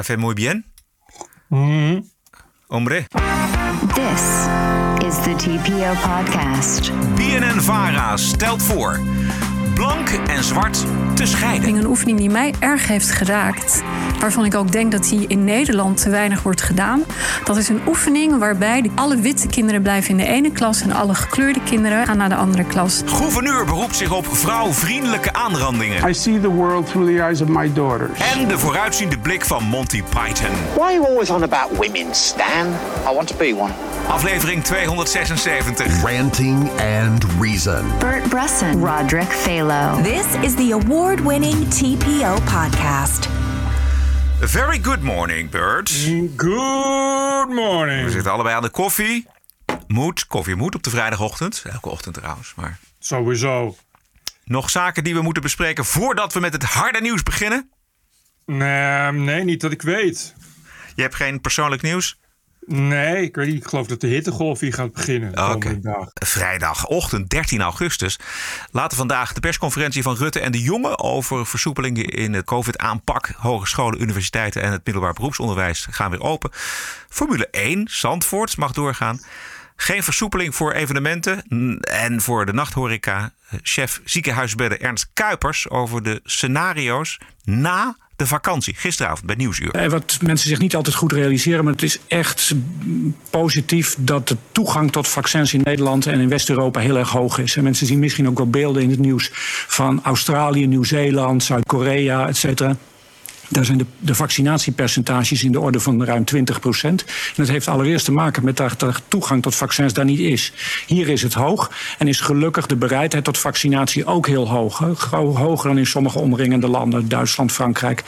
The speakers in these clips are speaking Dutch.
Café muy bien. Mhm. Hombre. This is the TPO podcast. BNN Vara stelt voor blank en zwart te scheiden. Een oefening die mij erg heeft geraakt, waarvan ik ook denk dat die in Nederland te weinig wordt gedaan. Dat is een oefening waarbij alle witte kinderen blijven in de ene klas en alle gekleurde kinderen gaan naar de andere klas. Gouverneur beroept zich op vrouwvriendelijke aanrandingen. I see the world through the eyes of my daughters. En de vooruitziende blik van Monty Python. Why are you always on about women, Stan? I want to be one. Aflevering 276. Ranting and Reason. Bert Bresson, Roderick Phalo. This is the award winning TPO podcast. Very good morning, Bert. Good We morning. zitten allebei aan de koffie. Moet, koffie moet op de vrijdagochtend. Elke ochtend trouwens, maar... Sowieso. Nog zaken die we moeten bespreken voordat we met het harde nieuws beginnen? Nee, nee, niet dat ik weet. Je hebt geen persoonlijk nieuws? Nee, ik weet niet. Ik geloof dat de hittegolf hier gaat beginnen. De komende dagen. Vrijdagochtend 13 augustus. Later vandaag de persconferentie van Rutte en de Jonge over versoepelingen in de COVID-aanpak. Hogescholen, universiteiten en het middelbaar beroepsonderwijs gaan weer open. Formule 1, Zandvoort mag doorgaan. Geen versoepeling voor evenementen en voor de nachthoreca. Chef ziekenhuisbedden Ernst Kuipers over de scenario's na de vakantie. Gisteravond bij Nieuwsuur. Eh, Wat mensen zich niet altijd goed realiseren, maar het is echt positief dat de toegang tot vaccins in Nederland en in West-Europa heel erg hoog is. En mensen zien misschien ook wel beelden in het nieuws van Australië, Nieuw-Zeeland, Zuid-Korea, et cetera. Daar zijn de, de vaccinatiepercentages in de orde van ruim 20 procent. En dat heeft allereerst te maken met dat toegang tot vaccins daar niet is. Hier is het hoog en is gelukkig de bereidheid tot vaccinatie ook heel hoog. Hoger dan in sommige omringende landen, Duitsland, Frankrijk.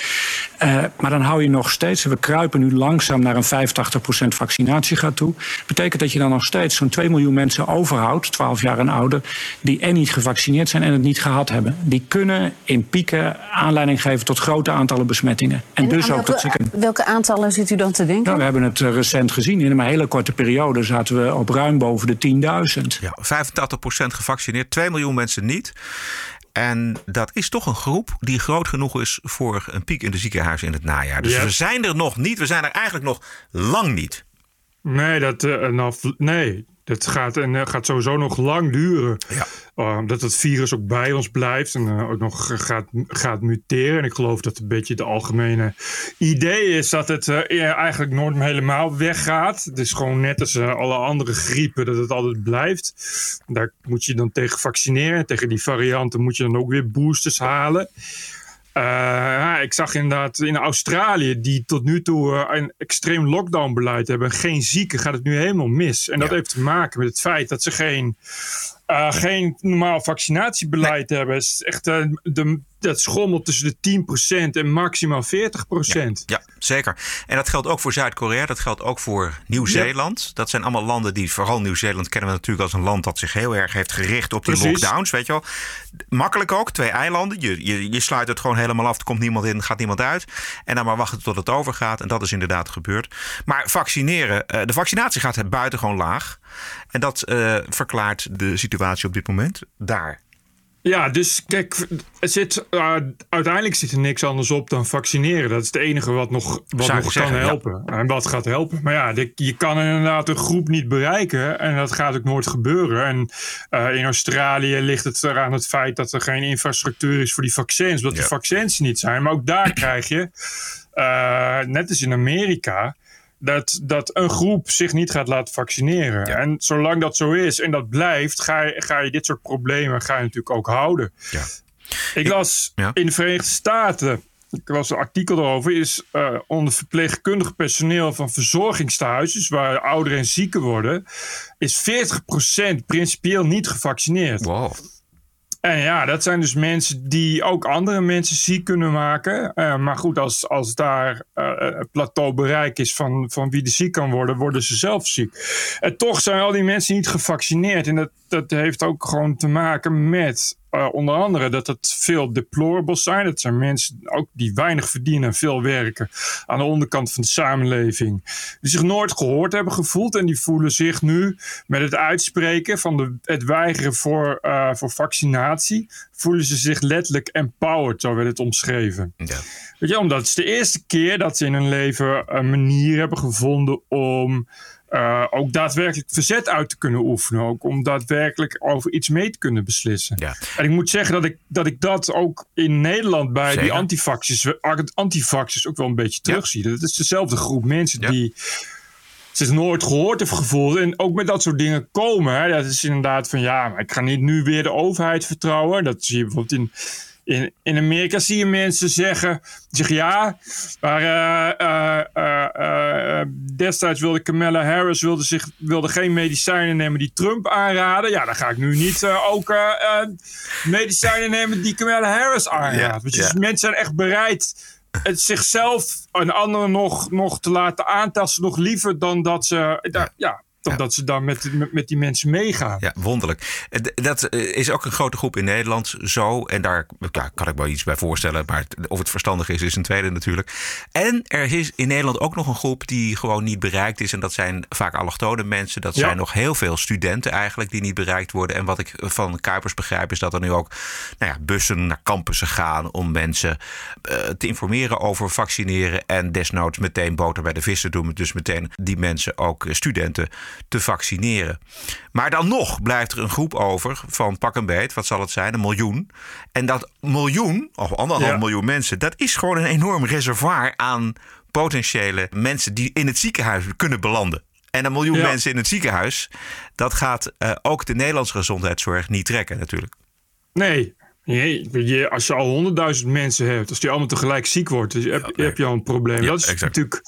Eh, maar dan hou je nog steeds, we kruipen nu langzaam naar een 85 procent vaccinatiegraad toe. Betekent dat je dan nog steeds zo'n 2 miljoen mensen overhoudt, 12 jaar en ouder, die en niet gevaccineerd zijn en het niet gehad hebben. Die kunnen in pieken aanleiding geven tot grote aantallen besmettingen. En, dus ook tot welke, zieken. welke aantallen zit u dan te denken? Nou, we hebben het eh, recent gezien. In een maar hele korte periode zaten we op ruim boven de 10.000. Ja, 85% gevaccineerd, 2 miljoen mensen niet. En dat is toch een groep die groot genoeg is voor een piek in de ziekenhuizen in het najaar. Dus we zijn er nog niet. We zijn er eigenlijk nog lang niet. Nee, dat, eh, en af- nee, dat gaat, en, eh, gaat sowieso nog lang duren. Ja. Uh, dat het virus ook bij ons blijft en eh, ook nog gaat, gaat muteren. En ik geloof dat een beetje de algemene idee is dat het eh, eigenlijk nooit helemaal weggaat. Het is gewoon net als eh, alle andere griepen dat het altijd blijft. Daar moet je dan tegen vaccineren. Tegen die varianten moet je dan ook weer boosters halen. Uh, ja, ik zag inderdaad in Australië, die tot nu toe uh, een extreem lockdownbeleid hebben, geen zieken, gaat het nu helemaal mis. En dat Ja. heeft te maken met het feit dat ze geen, uh, geen normaal vaccinatiebeleid hebben. Het is echt, uh, de, dat schommelt tussen de 10% en maximaal 40%. Ja, zeker. En dat geldt ook voor Zuid-Korea. Dat geldt ook voor Nieuw-Zeeland. Dat zijn allemaal landen die, vooral Nieuw-Zeeland kennen we natuurlijk als een land dat zich heel erg heeft gericht op die Precies. lockdowns. Weet je wel. Makkelijk ook, twee eilanden. Je, je, je sluit het gewoon helemaal af. Er komt niemand in, gaat niemand uit. En dan maar wachten tot het overgaat. En dat is inderdaad gebeurd. Maar vaccineren, eh, de vaccinatie gaat buitengewoon laag. En dat eh, verklaart de situatie op dit moment daar. Ja, dus kijk, zit, uh, uiteindelijk zit er niks anders op dan vaccineren. Dat is het enige wat nog, wat Zou nog zeggen, kan ja. helpen. En wat gaat helpen. Maar ja, de- je kan inderdaad een groep niet bereiken. En dat gaat ook nooit gebeuren. En uh, in Australië ligt het eraan het feit dat er geen infrastructuur is voor die vaccins. Omdat Ja. de vaccins niet zijn. Maar ook daar krijg je, uh, net als in Amerika... Dat, dat een groep zich niet gaat laten vaccineren. Ja. En zolang dat zo is en dat blijft, ga je, ga je dit soort problemen ga je natuurlijk ook houden. Ja. Ik las ja. in de Verenigde Staten, ik las een artikel erover, is uh, onder verpleegkundig personeel van verzorgingstehuizen, waar ouderen en zieken worden, is 40% principieel niet gevaccineerd. Wow. En ja, dat zijn dus mensen die ook andere mensen ziek kunnen maken. Uh, maar goed, als, als daar uh, het plateau bereik is van, van wie er ziek kan worden, worden ze zelf ziek. En toch zijn al die mensen niet gevaccineerd. En dat, dat heeft ook gewoon te maken met uh, onder andere dat het veel deplorables zijn. Dat zijn mensen ook die weinig verdienen en veel werken aan de onderkant van de samenleving. Die zich nooit gehoord hebben gevoeld en die voelen zich nu met het uitspreken van de, het weigeren voor, uh, voor vaccinatie, voelen ze zich letterlijk empowered, zo werd het omschreven. Ja. Weet je, omdat het is de eerste keer dat ze in hun leven een manier hebben gevonden om uh, ook daadwerkelijk verzet uit te kunnen oefenen. Ook om daadwerkelijk over iets mee te kunnen beslissen. Ja. En ik moet zeggen dat ik dat, ik dat ook in Nederland bij die antifaxers, antifaxers ook wel een beetje terugzie. Dat is dezelfde groep mensen die zich nooit gehoord heeft gevoeld. En ook met dat soort dingen komen. Hè, dat is inderdaad van ja, maar ik ga niet nu weer de overheid vertrouwen. Dat zie je bijvoorbeeld in in, in Amerika zie je mensen zeggen, zeggen ja, maar uh, uh, destijds wilde Kamala Harris wilde, zich, wilde geen medicijnen nemen die Trump aanraden. Ja, dan ga ik nu niet ook medicijnen nemen die Kamala Harris aanraadt. Dus mensen zijn echt bereid het zichzelf en anderen nog, nog te laten aantasten, nog liever dan dat ze. ja omdat ze dan met, met, die mensen meegaan. Ja, wonderlijk. Dat eh, is ook een grote groep in Nederland zo. En daar ja, kan ik wel iets bij voorstellen. Maar of het verstandig is, is een tweede natuurlijk. En er is in Nederland ook nog een groep die gewoon niet bereikt is. En dat zijn vaak allochtone mensen. Dat zijn nog heel veel studenten eigenlijk die niet bereikt worden. En wat ik van Kuipers begrijp is dat er nu ook nou ja, bussen naar campussen gaan. Om mensen uh, te informeren over vaccineren. En desnoods meteen boter bij de vissen doen. Dus meteen die mensen ook studenten te vaccineren. Maar dan nog blijft er een groep over van pak een beet, wat zal het zijn, een miljoen. En dat miljoen, of anderhalf miljoen mensen, dat is gewoon een enorm reservoir aan potentiële mensen die in het ziekenhuis kunnen belanden. En een miljoen mensen in het ziekenhuis, dat gaat uh, ook de Nederlandse gezondheidszorg niet trekken natuurlijk. Nee, Nee, als je al honderdduizend mensen hebt, als die allemaal tegelijk ziek wordt, dus heb, heb je al een probleem. dat is natuurlijk.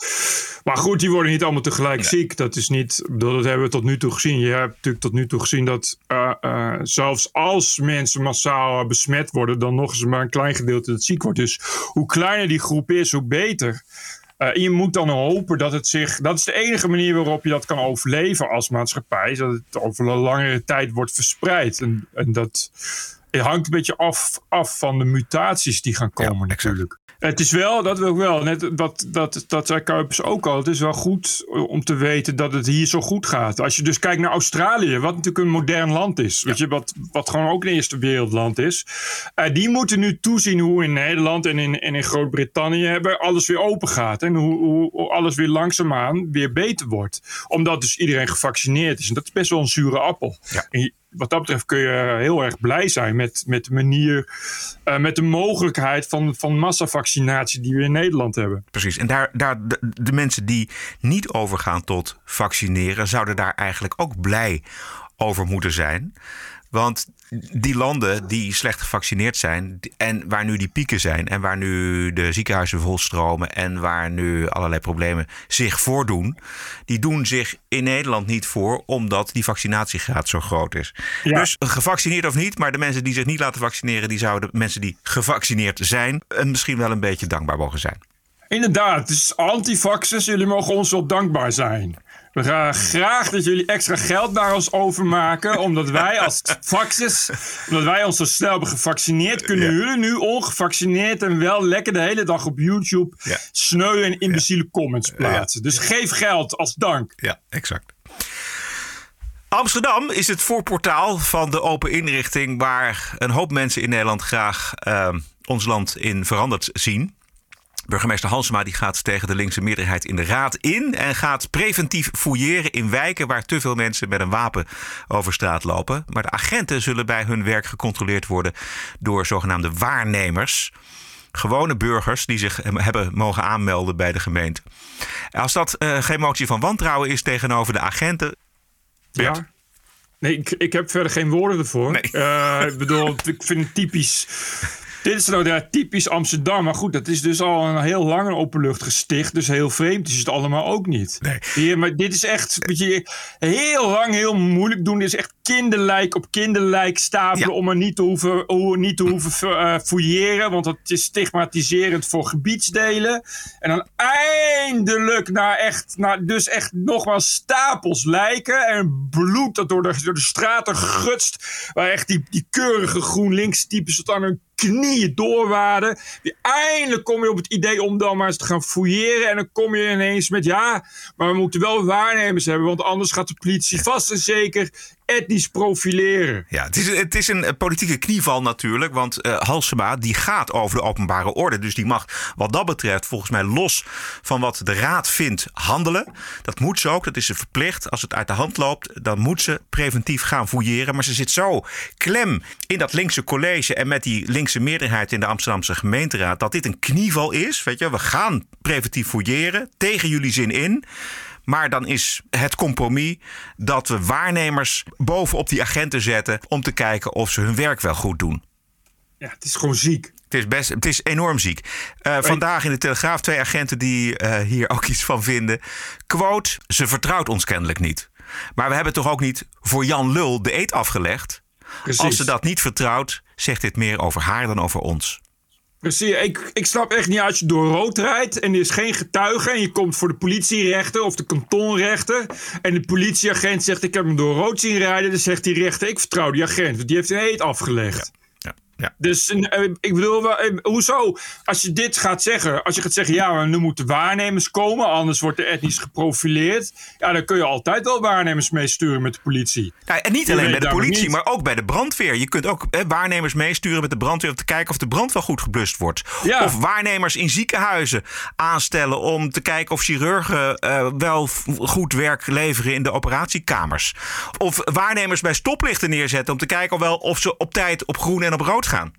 Maar goed, die worden niet allemaal tegelijk ziek. Dat is niet. Dat hebben we tot nu toe gezien. Je hebt natuurlijk tot nu toe gezien dat uh, uh, zelfs als mensen massaal besmet worden, dan nog eens maar een klein gedeelte dat ziek wordt. Dus hoe kleiner die groep is, hoe beter. Uh, je moet dan hopen dat het zich. Dat is de enige manier waarop je dat kan overleven als maatschappij. Dat het over een langere tijd wordt verspreid. En, en dat het hangt een beetje af, af van de mutaties die gaan komen natuurlijk. Het is wel, dat wil ik wel, net dat, dat, dat zei Kuipers ook al. Het is wel goed om te weten dat het hier zo goed gaat. Als je dus kijkt naar Australië, wat natuurlijk een modern land is. Weet je, wat, wat gewoon ook een eerste wereldland is. Uh, die moeten nu toezien hoe in Nederland en in, en in Groot-Brittannië hebben alles weer open gaat. En hoe, hoe, alles weer langzaamaan weer beter wordt. Omdat dus iedereen gevaccineerd is. En dat is best wel een zure appel. Ja wat dat betreft kun je heel erg blij zijn met, met de manier, uh, met de mogelijkheid van, van massavaccinatie die we in Nederland hebben. Precies. En daar, daar de mensen die niet overgaan tot vaccineren, zouden daar eigenlijk ook blij over moeten zijn. Want die landen die slecht gevaccineerd zijn en waar nu die pieken zijn en waar nu de ziekenhuizen volstromen en waar nu allerlei problemen zich voordoen, die doen zich in Nederland niet voor omdat die vaccinatiegraad zo groot is. Dus gevaccineerd of niet, maar de mensen die zich niet laten vaccineren, die zouden mensen die gevaccineerd zijn misschien wel een beetje dankbaar mogen zijn. Inderdaad, dus antivaxers, jullie mogen ons wel dankbaar zijn. We gaan graag dat jullie extra geld naar ons overmaken. Omdat wij als vaxers, omdat wij ons zo snel hebben gevaccineerd, kunnen jullie nu ongevaccineerd en wel lekker de hele dag op YouTube ja. sneu en imbeciele comments plaatsen. Dus geef geld als dank. Ja, exact. Amsterdam is het voorportaal van de open inrichting waar een hoop mensen in Nederland graag uh, ons land in veranderd zien. Burgemeester Halsema die gaat tegen de linkse meerderheid in de raad in en gaat preventief fouilleren in wijken waar te veel mensen met een wapen over straat lopen. Maar de agenten zullen bij hun werk gecontroleerd worden door zogenaamde waarnemers. Gewone burgers die zich hebben mogen aanmelden bij de gemeente. Als dat uh, geen motie van wantrouwen is tegenover de agenten. Ja. Nee, ik, ik heb verder geen woorden ervoor. Nee. Uh, ik bedoel, ik vind het typisch Dit is nou ja, typisch Amsterdam. Maar goed, dat is dus al een heel lang een openluchtgesticht. Dus heel vreemd is het allemaal ook niet. Nee. Hier, maar dit is echt weet je, heel lang heel moeilijk doen. Dit is echt kinderlijk op kinderlijk stapelen. Ja. Om er niet te hoeven, niet te hoeven eh, fouilleren. Want dat is stigmatiserend voor gebiedsdelen. En dan eindelijk naar echt, naar dus echt nogmaals stapels lijken. En bloed dat door de, door de straten gutst. Waar echt die, die keurige GroenLinks types tot aan hun knieën doorwaden. Die eindelijk kom je op het idee om dan maar eens te gaan fouilleren. En dan kom je ineens met ja, maar we moeten wel waarnemers hebben. Want anders gaat de politie vast en zeker etnisch profileren. Ja, het is, het is een eh, politieke knieval natuurlijk. Want eh Halsema die gaat over de openbare orde. Dus die mag wat dat betreft volgens mij los van wat de raad vindt handelen. Dat moet ze ook. Dat is ze verplicht. Als het uit de hand loopt, dan moet ze preventief gaan fouilleren. Maar ze zit zo klem in dat linkse college en met die linkse meerderheid in de Amsterdamse gemeenteraad. Dat dit een knieval is. Weet je, we gaan preventief fouilleren. Tegen jullie zin in. Maar dan is het compromis dat we waarnemers bovenop die agenten zetten om te kijken of ze hun werk wel goed doen. Ja, het is gewoon ziek. Het is, best, het is enorm ziek. Eh, vandaag in de Telegraaf twee agenten die eh, hier ook iets van vinden. Quote, ze vertrouwt ons kennelijk niet. Maar we hebben toch ook niet voor Jan Lul de eet afgelegd? Precies. Als ze dat niet vertrouwt, zegt dit meer over haar dan over ons. Precies, ik, ik snap echt niet als je door rood rijdt en er is geen getuige en je komt voor de politierechter of de kantonrechter en de politieagent zegt ik heb hem door rood zien rijden, dan zegt die rechter ik vertrouw die agent, want die heeft een eet afgelegd. Ja. Dus eh, ik bedoel, eh, hoezo? Als je dit gaat zeggen, als je gaat zeggen, ja, maar nu moeten waarnemers komen, anders wordt er etnisch geprofileerd. Ja, dan kun je altijd wel waarnemers meesturen met de politie. En niet alleen bij de politie, niet. maar ook bij de brandweer. Je kunt ook hè, waarnemers meesturen met de brandweer om te kijken of de brand wel goed geblust wordt. Ja. Of waarnemers in ziekenhuizen aanstellen om te kijken of chirurgen eh, wel goed werk leveren in de operatiekamers. Of waarnemers bij stoplichten neerzetten om te kijken of, wel of ze op tijd op groen en op rood gaan.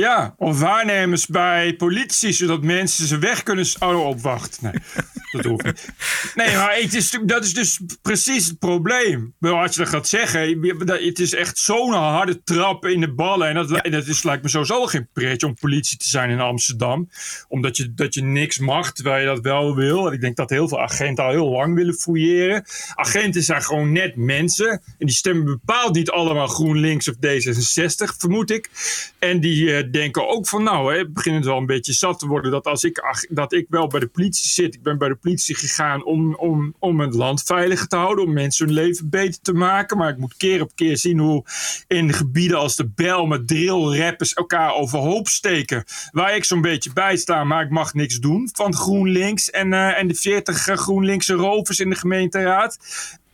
Ja, of waarnemers bij politie, zodat mensen ze weg kunnen... Oh, op, wacht. Nee, dat hoeft niet. Nee, maar het is, dat is dus precies het probleem. Als je dat gaat zeggen, het is echt zo'n harde trap in de ballen. En dat, dat is, lijkt me sowieso geen pretje om politie te zijn in Amsterdam. Omdat je, dat je niks mag, terwijl je dat wel wil. En ik denk dat heel veel agenten al heel lang willen fouilleren. Agenten zijn gewoon net mensen. En die stemmen bepaald niet allemaal GroenLinks of D66, vermoed ik. En die eh, denken ook van, nou, hè, het wel een beetje zat te worden dat als ik, dat ik wel bij de politie zit. Ik ben bij de politie gegaan om, om, om het land veilig te houden, om mensen hun leven beter te maken. Maar ik moet keer op keer zien hoe in gebieden als de Bel met drillrappers elkaar overhoop steken. Waar ik zo'n beetje bij sta, maar ik mag niks doen van GroenLinks en, eh, en de 40 GroenLinkse rovers in de gemeenteraad.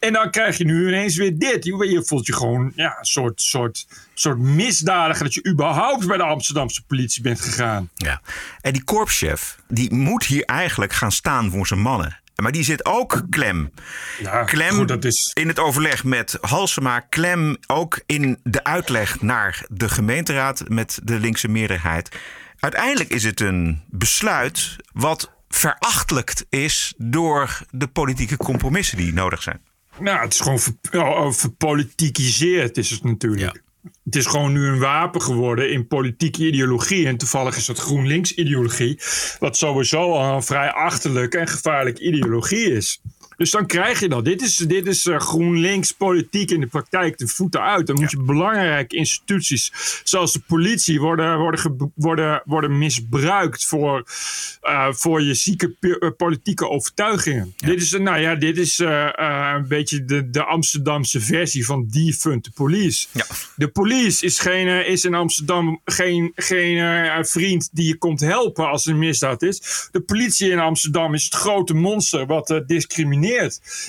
En dan krijg je nu ineens weer dit. Je, je voelt je gewoon ja, een soort, soort, soort misdadiger dat je überhaupt bij de Amsterdamse politie bent gegaan. Ja. En die korpschef, die moet hier eigenlijk gaan staan voor zijn mannen. Maar die zit ook klem. Ja, klem goed, dat is- in het overleg met Halsema. Klem ook in de uitleg naar de gemeenteraad met de linkse meerderheid. Uiteindelijk is het een besluit wat verachtelijkt is door de politieke compromissen die nodig zijn. Nou, het is gewoon ver, verpolitikiseerd is het natuurlijk. Het is gewoon nu een wapen geworden in politieke ideologie. En toevallig is dat GroenLinks-ideologie. Wat sowieso al een vrij achterlijke en gevaarlijke ideologie is. Dus dan krijg je dat. Dit is, dit is eh, GroenLinks politiek in de praktijk de voeten uit. Dan moet je belangrijke instituties zoals de politie worden, worden, worden, worden misbruikt voor, eh, voor je zieke eh, politieke overtuigingen. Dit is, nou ja, dit is een beetje de, de Amsterdamse versie van defund the police. Ja. De police is, geen, is in Amsterdam geen, geen vriend die je komt helpen als er een misdaad is. De politie in Amsterdam is het grote monster wat eh,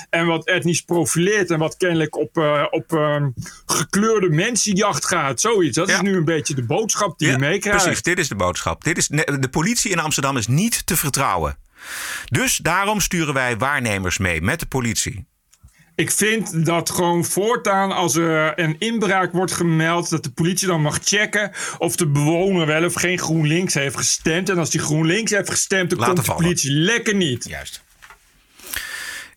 En wat etnisch profileert. En wat kennelijk op, eh, op eh, gekleurde mensenjacht gaat. Zoiets. Dat Ja. is nu een beetje de boodschap die je meekrijgt. precies, dit is de boodschap. Dit is, de politie in Amsterdam is niet te vertrouwen. Dus daarom sturen wij waarnemers mee met de politie. Ik vind dat gewoon voortaan als er een inbraak wordt gemeld, dat de politie dan mag checken of de bewoner wel of geen GroenLinks heeft gestemd. En als die GroenLinks heeft gestemd, dan komt de politie lekker niet. Juist.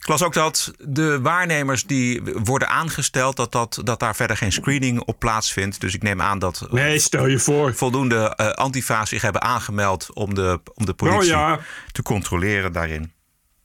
Ik las ook dat de waarnemers die worden aangesteld, dat, dat, dat daar verder geen screening op plaatsvindt. Dus ik neem aan dat Nee, stel je voor. voldoende eh antifa's zich hebben aangemeld om de, om de politie Oh ja. te controleren daarin.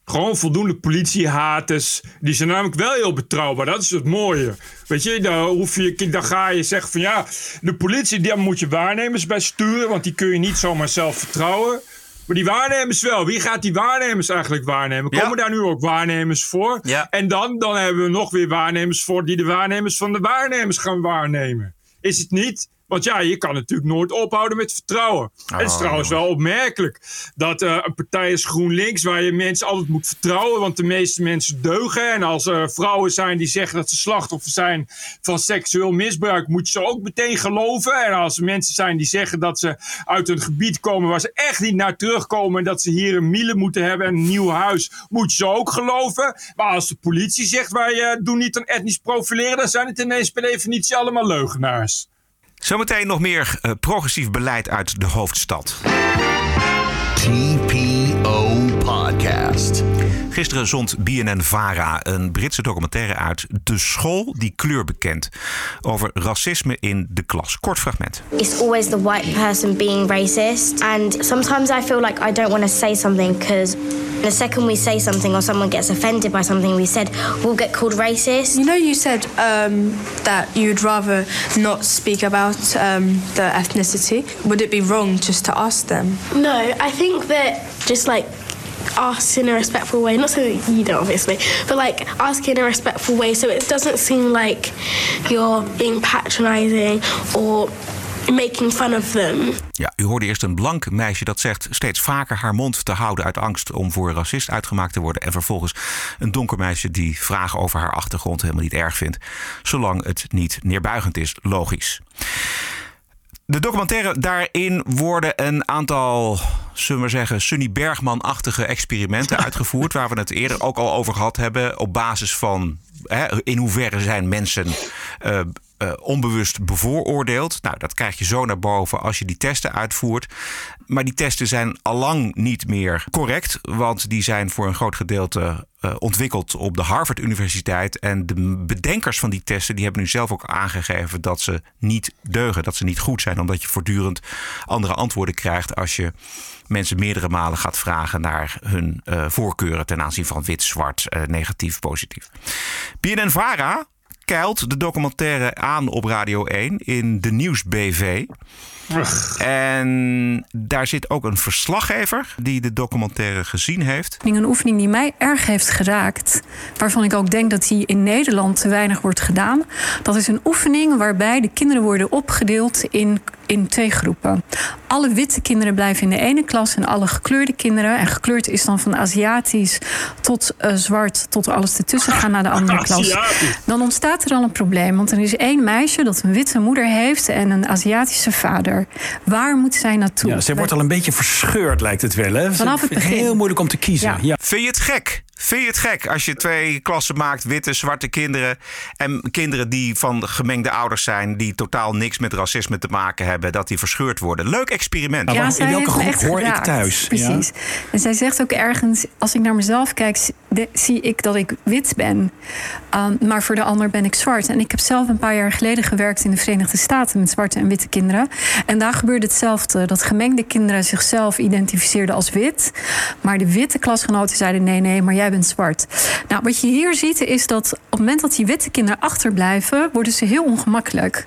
Gewoon voldoende politiehaters. Die zijn namelijk wel heel betrouwbaar. Dat is het mooie. Weet je, dan, hoef je, dan ga je zeggen van ja, de politie, daar moet je waarnemers bij sturen. Want die kun je niet zomaar zelf vertrouwen. Maar die waarnemers wel. Wie gaat die waarnemers eigenlijk waarnemen? Ja. Komen daar nu ook waarnemers voor? Ja. En dan, dan hebben we nog weer waarnemers voor die de waarnemers van de waarnemers gaan waarnemen. Is het niet? Want ja, je kan natuurlijk nooit ophouden met vertrouwen. en het is Oh, trouwens wel opmerkelijk dat eh, een partij is GroenLinks waar je mensen altijd moet vertrouwen. Want de meeste mensen deugen. En als er vrouwen zijn die zeggen dat ze slachtoffer zijn van seksueel misbruik, moet je ze ook meteen geloven. En als er mensen zijn die zeggen dat ze uit een gebied komen waar ze echt niet naar terugkomen. En dat ze hier een miele moeten hebben en een nieuw huis, moet je ze ook geloven. Maar als de politie zegt wij eh, doen niet aan etnisch profileren, dan zijn het ineens per definitie allemaal leugenaars. Zometeen nog meer eh, progressief beleid uit de hoofdstad. TPO Podcast. Gisteren zond BNN-VARA een Britse documentaire uit... De school die kleur bekent. Over racisme in de klas. Kort fragment. It's always the white person being racist, and sometimes I feel like I don't want to say something because the second we say something or someone gets offended by something we said, we'll get called racist. You know, you said um, that you'd rather not speak about um, the ethnicity. Would it be wrong just to ask them? No, I think that just like ask in a respectful way, not so that you don't obviously, but like ask in a respectful way so it doesn't seem like you're being patronizing or making fun of them. Ja, u hoorde eerst een blank meisje dat zegt steeds vaker haar mond te houden uit angst om voor racist uitgemaakt te worden. En vervolgens een donker meisje die vragen over haar achtergrond helemaal niet erg vindt. Zolang het niet neerbuigend is, logisch. De documentaire daarin worden een aantal, zullen we zeggen, Sunny Bergman-achtige experimenten uitgevoerd. Waar we het eerder ook al over gehad hebben. Op basis van hè, in hoeverre zijn mensen eh, eh, onbewust bevooroordeeld. Nou, dat krijg je zo naar boven als je die testen uitvoert. Maar die testen zijn allang niet meer correct. Want die zijn voor een groot gedeelte eh, ontwikkeld op de Harvard Universiteit. En de bedenkers van die testen die hebben nu zelf ook aangegeven dat ze niet deugen. Dat ze niet goed zijn. Omdat je voortdurend andere antwoorden krijgt als je mensen meerdere malen gaat vragen naar hun eh, voorkeuren ten aanzien van wit, zwart, negatief, positief. BNN-VARA keilt de documentaire aan op Radio 1 in de Nieuws BV. En daar zit ook een verslaggever die de documentaire gezien heeft. Een oefening die mij erg heeft geraakt, waarvan ik ook denk dat die in Nederland te weinig wordt gedaan. Dat is een oefening waarbij de kinderen worden opgedeeld in, in twee groepen. Alle witte kinderen blijven in de ene klas en alle gekleurde kinderen, en gekleurd is dan van Aziatisch tot eh, zwart tot alles ertussen, gaan naar de andere klas. Dan ontstaat er al een probleem, want er is één meisje dat een witte moeder heeft en een Aziatische vader. Waar moet zij naartoe? Ja, zij wordt al een beetje verscheurd, lijkt het wel. Hè? Vanaf het begin. Heel moeilijk om te kiezen. Ja. Ja. Vind je het gek? Vind je het gek als je twee klassen maakt, witte, zwarte kinderen en kinderen die van gemengde ouders zijn, die totaal niks met racisme te maken hebben, dat die verscheurd worden? Leuk experiment. Ja, zij in welke groep echt hoor ik thuis? Precies. En zij zegt ook ergens, als ik naar mezelf kijk, zie- de- zie ik dat ik wit ben. Um, maar voor de ander ben ik zwart. En ik heb zelf een paar jaar geleden gewerkt in de Verenigde Staten met zwarte en witte kinderen. En daar gebeurde hetzelfde. Dat gemengde kinderen zichzelf identificeerden als wit. Maar de witte klasgenoten zeiden nee, nee, maar jij bent zwart. Nou, wat je hier ziet is dat op het moment dat die witte kinderen achterblijven, worden ze heel ongemakkelijk.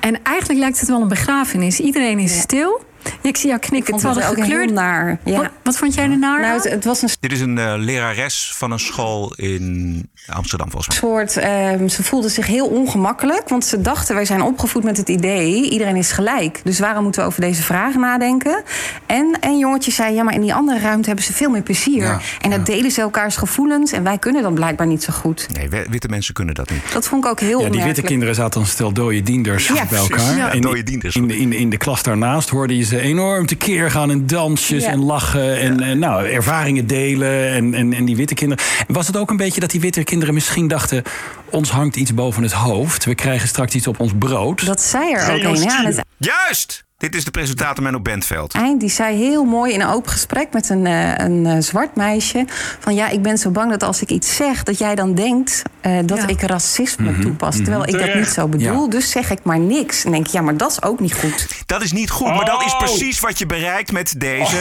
En eigenlijk lijkt het wel een begrafenis. Iedereen is stil. Ja, ik zie jou knikken. vond het de ook heel naar. Ja. Wat, wat vond jij er naar? Nou, het, het was een Dit is een eh, lerares van een school in Amsterdam, volgens mij. soort. ehm, ze voelde zich heel ongemakkelijk. Want ze dachten, wij zijn opgevoed met het idee: iedereen is gelijk. Dus waarom moeten we over deze vragen nadenken? En een jongetje zei: ja, maar in die andere ruimte hebben ze veel meer plezier. Ja, en dat delen ze elkaars gevoelens. En wij kunnen dat blijkbaar niet zo goed. Nee, wi- witte mensen kunnen dat niet. Dat vond ik ook heel Ja, die witte kinderen zaten een stel dode dienders Ja, bij elkaar. Ja, En dode dienders. In de, in, de, in de klas daarnaast hoorde je ze enorm tekeer gaan en dansjes Ja. en lachen en, en nou, ervaringen delen. En, en, en die witte kinderen. Was het ook een beetje dat die witte kinderen misschien dachten: ons hangt iets boven het hoofd. We krijgen straks iets op ons brood. Dat zei er ook een. Ja, Juist! Dit is de presentator Menno Bentveld. Eind, die zei heel mooi in een open gesprek met een, eh, een eh, zwart meisje... van ja, ik ben zo bang dat als ik iets zeg... dat jij dan denkt eh, dat Ja. ik racisme Mhm, toepas. Terwijl ik dat niet zo bedoel. Ja. Dus zeg ik maar niks. En denk ik, ja, maar dat is ook niet goed. Dat is niet goed, maar dat is Oh. precies wat je bereikt met deze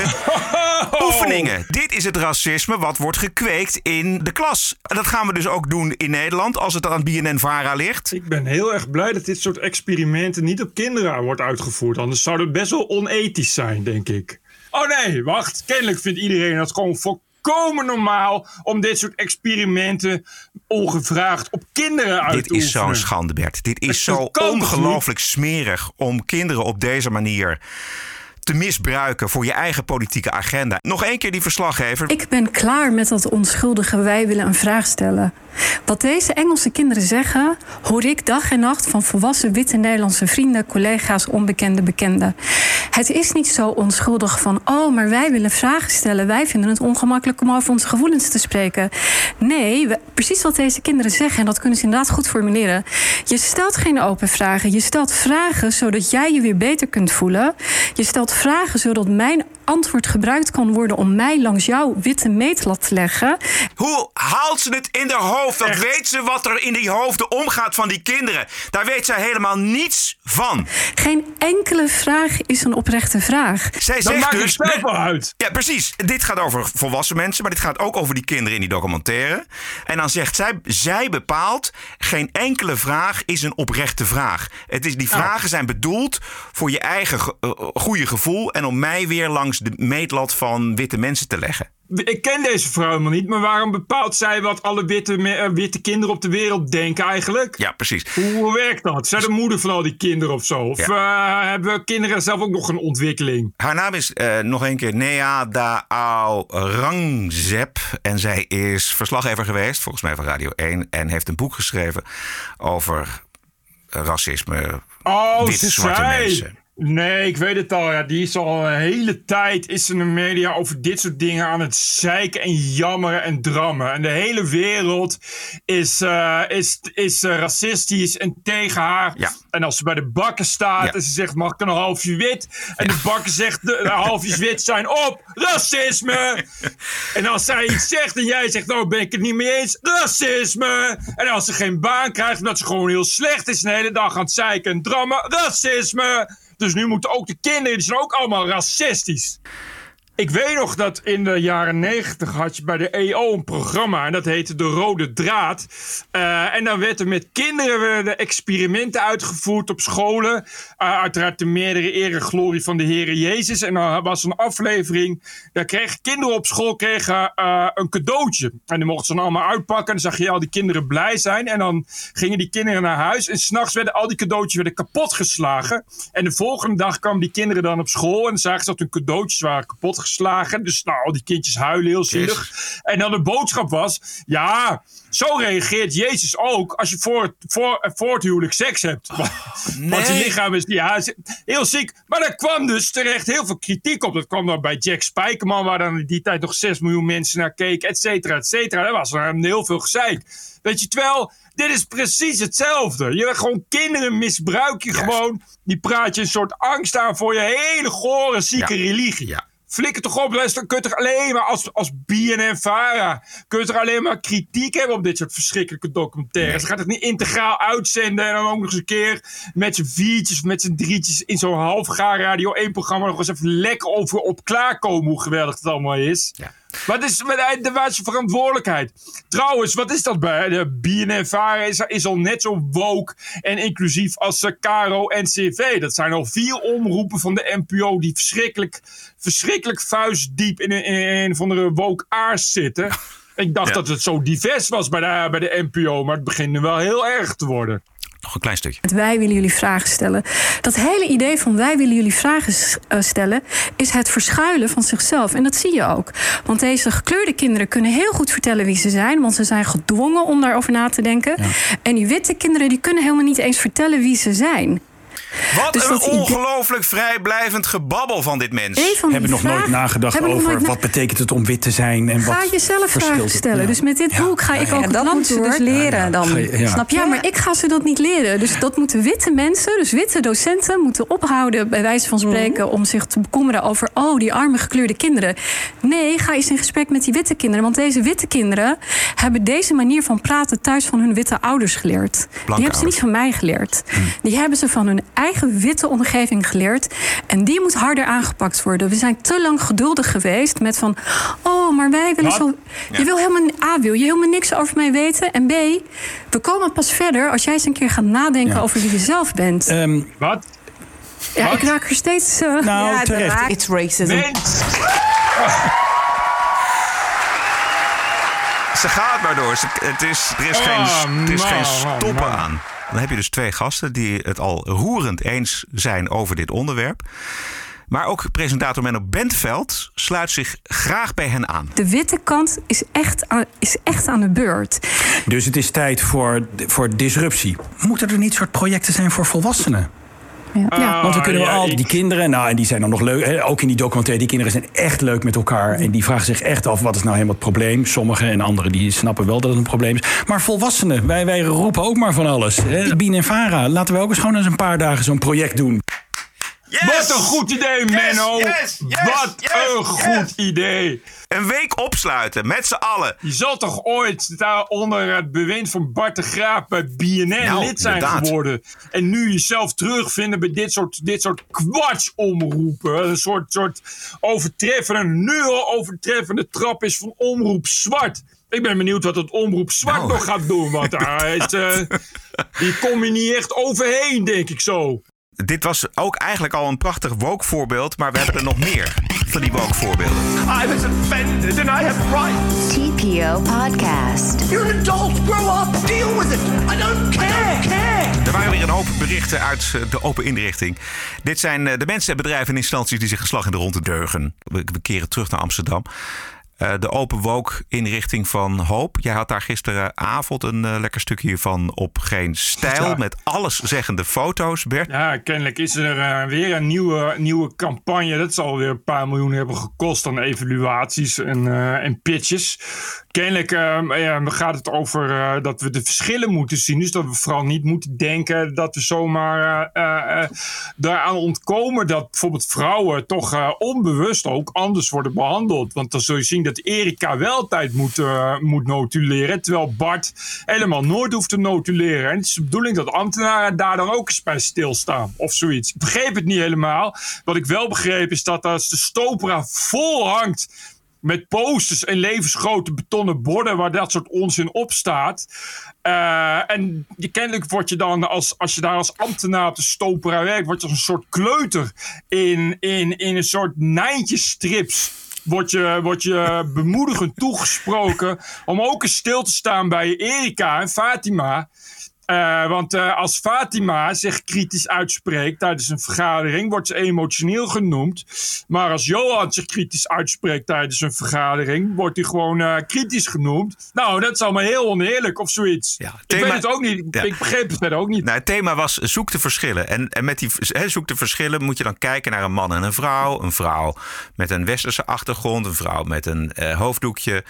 oefeningen. Dit is het racisme wat wordt gekweekt in de klas. En dat gaan we dus ook doen in Nederland als het aan BNN-VARA ligt. Ik ben heel erg blij dat dit soort experimenten niet op kinderen wordt uitgevoerd. Anders zou het best wel onethisch zijn, denk ik. Oh nee, wacht. Kennelijk vindt iedereen het gewoon volkomen normaal om dit soort experimenten ongevraagd op kinderen uit Dit te is zo'n schande, Bert. Dit is Dat zo ongelooflijk smerig om kinderen op deze manier te misbruiken voor je eigen politieke agenda. Nog één keer die verslaggever. Ik ben klaar met dat onschuldige wij willen een vraag stellen. Wat deze Engelse kinderen zeggen, hoor ik dag en nacht van volwassen witte Nederlandse vrienden, collega's, onbekende bekenden. Het is niet zo onschuldig van, oh, maar wij willen vragen stellen. Wij vinden het ongemakkelijk om over onze gevoelens te spreken. Nee, precies wat deze kinderen zeggen, en dat kunnen ze inderdaad goed formuleren. Je stelt geen open vragen. Je stelt vragen zodat jij je weer beter kunt voelen. Je stelt vragen zodat mijn antwoord gebruikt kan worden om mij langs jouw witte meetlat te leggen. Hoe haalt ze het in haar hoofd? Dat weet ze wat er in die hoofden omgaat van die kinderen. Daar weet zij helemaal niets van. Geen enkele vraag is een oprechte vraag. Zij zegt maakt dus. zelf wel uit. Ja, precies. Dit gaat over volwassen mensen, maar dit gaat ook over die kinderen in die documentaire. En dan zegt zij, zij bepaalt, geen enkele vraag is een oprechte vraag. Het is, die vragen zijn bedoeld voor je eigen ge- eh, goede gevoel en om mij weer langs de meetlat van witte mensen te leggen. Ik ken deze vrouw helemaal niet, maar waarom bepaalt zij wat alle witte, me- eh, witte kinderen op de wereld denken eigenlijk? Ja, precies. Hoe, hoe werkt dat? Zijn de moeder van al die kinderen of zo? Of eh, hebben kinderen zelf ook nog een ontwikkeling? Haar naam is eh, nog een keer Nea Daal Rangzep. En zij is verslaggever geweest, volgens mij van Radio 1. En heeft een boek geschreven over racisme. Oh, witte, zwarte zij. mensen. Nee, ik weet het al. Ja, die is al een hele tijd is in de media over dit soort dingen aan het zeiken en jammeren en drammen. En de hele wereld is, eh, is, is eh, racistisch en tegen haar. Ja. En als ze bij de bakken staat Ja. en ze zegt, mag ik een halfje wit? En de bakken zegt, de, de halfjes wit zijn op. Racisme! en als zij iets zegt en jij zegt, nou ben ik het niet mee eens. Racisme! En als ze geen baan krijgt omdat ze gewoon heel slecht is de hele dag aan het zeiken en drammen. Racisme! Dus nu moeten ook de kinderen, die zijn ook allemaal racistisch. Ik weet nog dat in de jaren negentig had je bij de EO een programma en dat heette De Rode Draad. Eh, en dan werd er met kinderen werden experimenten uitgevoerd op scholen. Eh, uiteraard de meerdere eer en glorie van de Heer Jezus. En dan was een aflevering, daar kregen kinderen op school kregen, eh, een cadeautje. En die mochten ze dan allemaal uitpakken en dan zag je al die kinderen blij zijn. En dan gingen die kinderen naar huis en s'nachts werden al die cadeautjes werden kapot geslagen. En de volgende dag kwamen die kinderen dan op school en dan zagen ze dat hun cadeautjes waren kapot geslagen. Dus nou, al die kindjes huilen heel zielig. En dan de boodschap was, ja, zo reageert Jezus ook als je voor, voor, voor het huwelijk seks hebt. Want je nee. lichaam is ja, heel ziek. Maar daar kwam dus terecht heel veel kritiek op. Dat kwam dan bij Jack Spijkerman, waar dan in die tijd nog 6 miljoen mensen naar keken, et cetera, et cetera. Daar was er heel veel gezeik. Weet je, terwijl dit is precies hetzelfde. Je gewoon kinderen misbruik je gewoon. Die praat je een soort angst aan voor je hele gore, zieke Ja. religie. Ja. Flikker toch op, luister, dan kun je toch alleen maar als, als BNN-Vara... kun je toch alleen maar kritiek hebben op dit soort verschrikkelijke documentaires. Ze gaat het niet integraal uitzenden en dan ook nog eens een keer... met z'n viertjes of met z'n drietjes in zo'n halfgaar Radio 1-programma... nog eens even lekker over op klaarkomen hoe geweldig het allemaal is. Ja. Wat is, de- waar is verantwoordelijkheid? Trouwens, wat is dat bij de BNN-Vara? Is, is al net zo woke en inclusief als eh, Caro en CV. Dat zijn al vier omroepen van de NPO die verschrikkelijk, verschrikkelijk vuistdiep in een, in een van de woke aars zitten. Ik dacht Ja. dat het zo divers was bij de, bij de NPO, maar het begint nu wel heel erg te worden. Nog een klein stukje. Wij willen jullie vragen stellen. Dat hele idee van wij willen jullie vragen eh, stellen... is het verschuilen van zichzelf. En dat zie je ook. Want deze gekleurde kinderen kunnen heel goed vertellen wie ze zijn... want ze zijn gedwongen om daarover na te denken. En die witte kinderen die kunnen helemaal niet eens vertellen wie ze zijn. Wat Dus een idee- ongelooflijk vrijblijvend gebabbel van dit mens. Die Hebben nog nooit nagedacht hebben over nooit na- wat betekent het om wit te zijn en Ga wat jezelf vragen stellen. Ja. Dus met dit boek ga ik ja, ook ja. het dat land moeten ze dus leren dan. Ga je- ja. Snap je? Ja, maar ik ga ze dat niet leren. Dus dat moeten witte mensen, dus witte docenten, moeten ophouden, bij wijze van spreken, Mhm. om zich te bekommeren over, oh, die arme gekleurde kinderen. Nee, ga eens in gesprek met die witte kinderen. Want deze witte kinderen hebben deze manier van praten thuis van hun witte ouders geleerd. die hebben ze niet van mij geleerd. Hm. Die hebben ze van hun eigen witte omgeving geleerd. En die moet harder aangepakt worden. We zijn te lang geduldig geweest met van, oh, maar wij willen Wat? zo. Ja. Je wil helemaal, A, wil je helemaal niks over mij weten. En B, we komen pas verder als jij eens een keer gaat nadenken Ja. over wie je zelf bent. Ehm, Wat? ja, ik raak er steeds. eh, nou, Ja, terecht. It's racism. Ze gaat maar door. Ze- Het is, er is Oh, geen, er is geen stoppen man. aan. Dan heb je dus twee gasten die het al roerend eens zijn over dit onderwerp. Maar ook presentator Menno Bentveld sluit zich graag bij hen aan. De witte kant is echt aan, is echt aan de beurt. Dus het is tijd voor, voor disruptie. Moeten er niet soort projecten zijn voor volwassenen? Ja. Want dan kunnen we Ah, ja, al ik- die kinderen, nou en die zijn dan nog leuk, hè, ook in die documentaire, die kinderen zijn echt leuk met elkaar. En die vragen zich echt af, wat is nou helemaal het probleem? Sommigen en anderen die snappen wel dat het een probleem is. Maar volwassenen, wij, wij roepen ook maar van alles. Hè. Bien en Vara, laten we ook eens gewoon eens een paar dagen zo'n project doen. Wat een goed idee, Menno! yes, yes, Wat een goed idee! Een week opsluiten met z'n allen. Je zal toch ooit daar onder het bewind van Bart de Graaf bij BNN Nou, lid zijn inderdaad. geworden. En nu jezelf terugvinden bij dit soort, dit soort kwartsomroepen. Een soort, soort overtreffende, nu al overtreffende trap is van omroep zwart. Ik ben benieuwd wat het omroep zwart Nou. nog gaat doen. Want daar is, eh, die kom je niet echt overheen, denk ik zo. Dit was ook eigenlijk al een prachtig woke voorbeeld, maar we hebben er nog meer van die woke voorbeelden. I was offended and I have rights. TPO Podcast. You're an adult. Grow up. Deal with it. I don't care. care. Er waren weer een hoop berichten uit eh, de open inrichting. Dit zijn eh, de mensen, bedrijven en instanties die zich geslag in de ronde deugen. We keren terug naar Amsterdam. Eh, de Open Woke inrichting van Hoop. Jij had daar gisteravond een eh, lekker stukje van op Geen Stijl. Ja. Met alleszeggende foto's, Bert. Ja, kennelijk is er eh, weer een nieuwe, nieuwe campagne. Dat zal weer een paar miljoen hebben gekost aan evaluaties en, en pitches. Kennelijk ehm, gaat het over dat we de verschillen moeten zien. Dus dat we vooral niet moeten denken dat we zomaar daaraan ontkomen dat bijvoorbeeld vrouwen toch onbewust ook anders worden behandeld. Want dan zul je zien dat Erika wel tijd moet, eh, moet notuleren, terwijl Bart helemaal nooit hoeft te notuleren. En het is de bedoeling dat ambtenaren daar dan ook eens bij stilstaan of zoiets. Ik begreep het niet helemaal. Wat ik wel begreep is dat als de stopera vol hangt met posters en levensgrote betonnen borden waar dat soort onzin op staat. Eh, en je, kennelijk word je dan, als, als je daar als ambtenaar op de stopera werkt, word je als een soort kleuter in, in, in een soort nijntjesstrips. Word je, word je bemoedigend toegesproken om ook eens stil te staan bij Erika en Fatima. Eh, want eh, als Fatima zich kritisch uitspreekt tijdens een vergadering, wordt ze emotioneel genoemd. Maar als Johan zich kritisch uitspreekt tijdens een vergadering, wordt hij gewoon eh, kritisch genoemd. Nou, dat is allemaal heel oneerlijk of zoiets. ik thema- weet het ook niet. Ja. Ik begreep het verder ook niet. Nou, het thema was zoek de verschillen. En, en met die hè, zoek de verschillen moet je dan kijken naar een man en een vrouw. Een vrouw met een westerse achtergrond. Een vrouw met een hoofddoekje.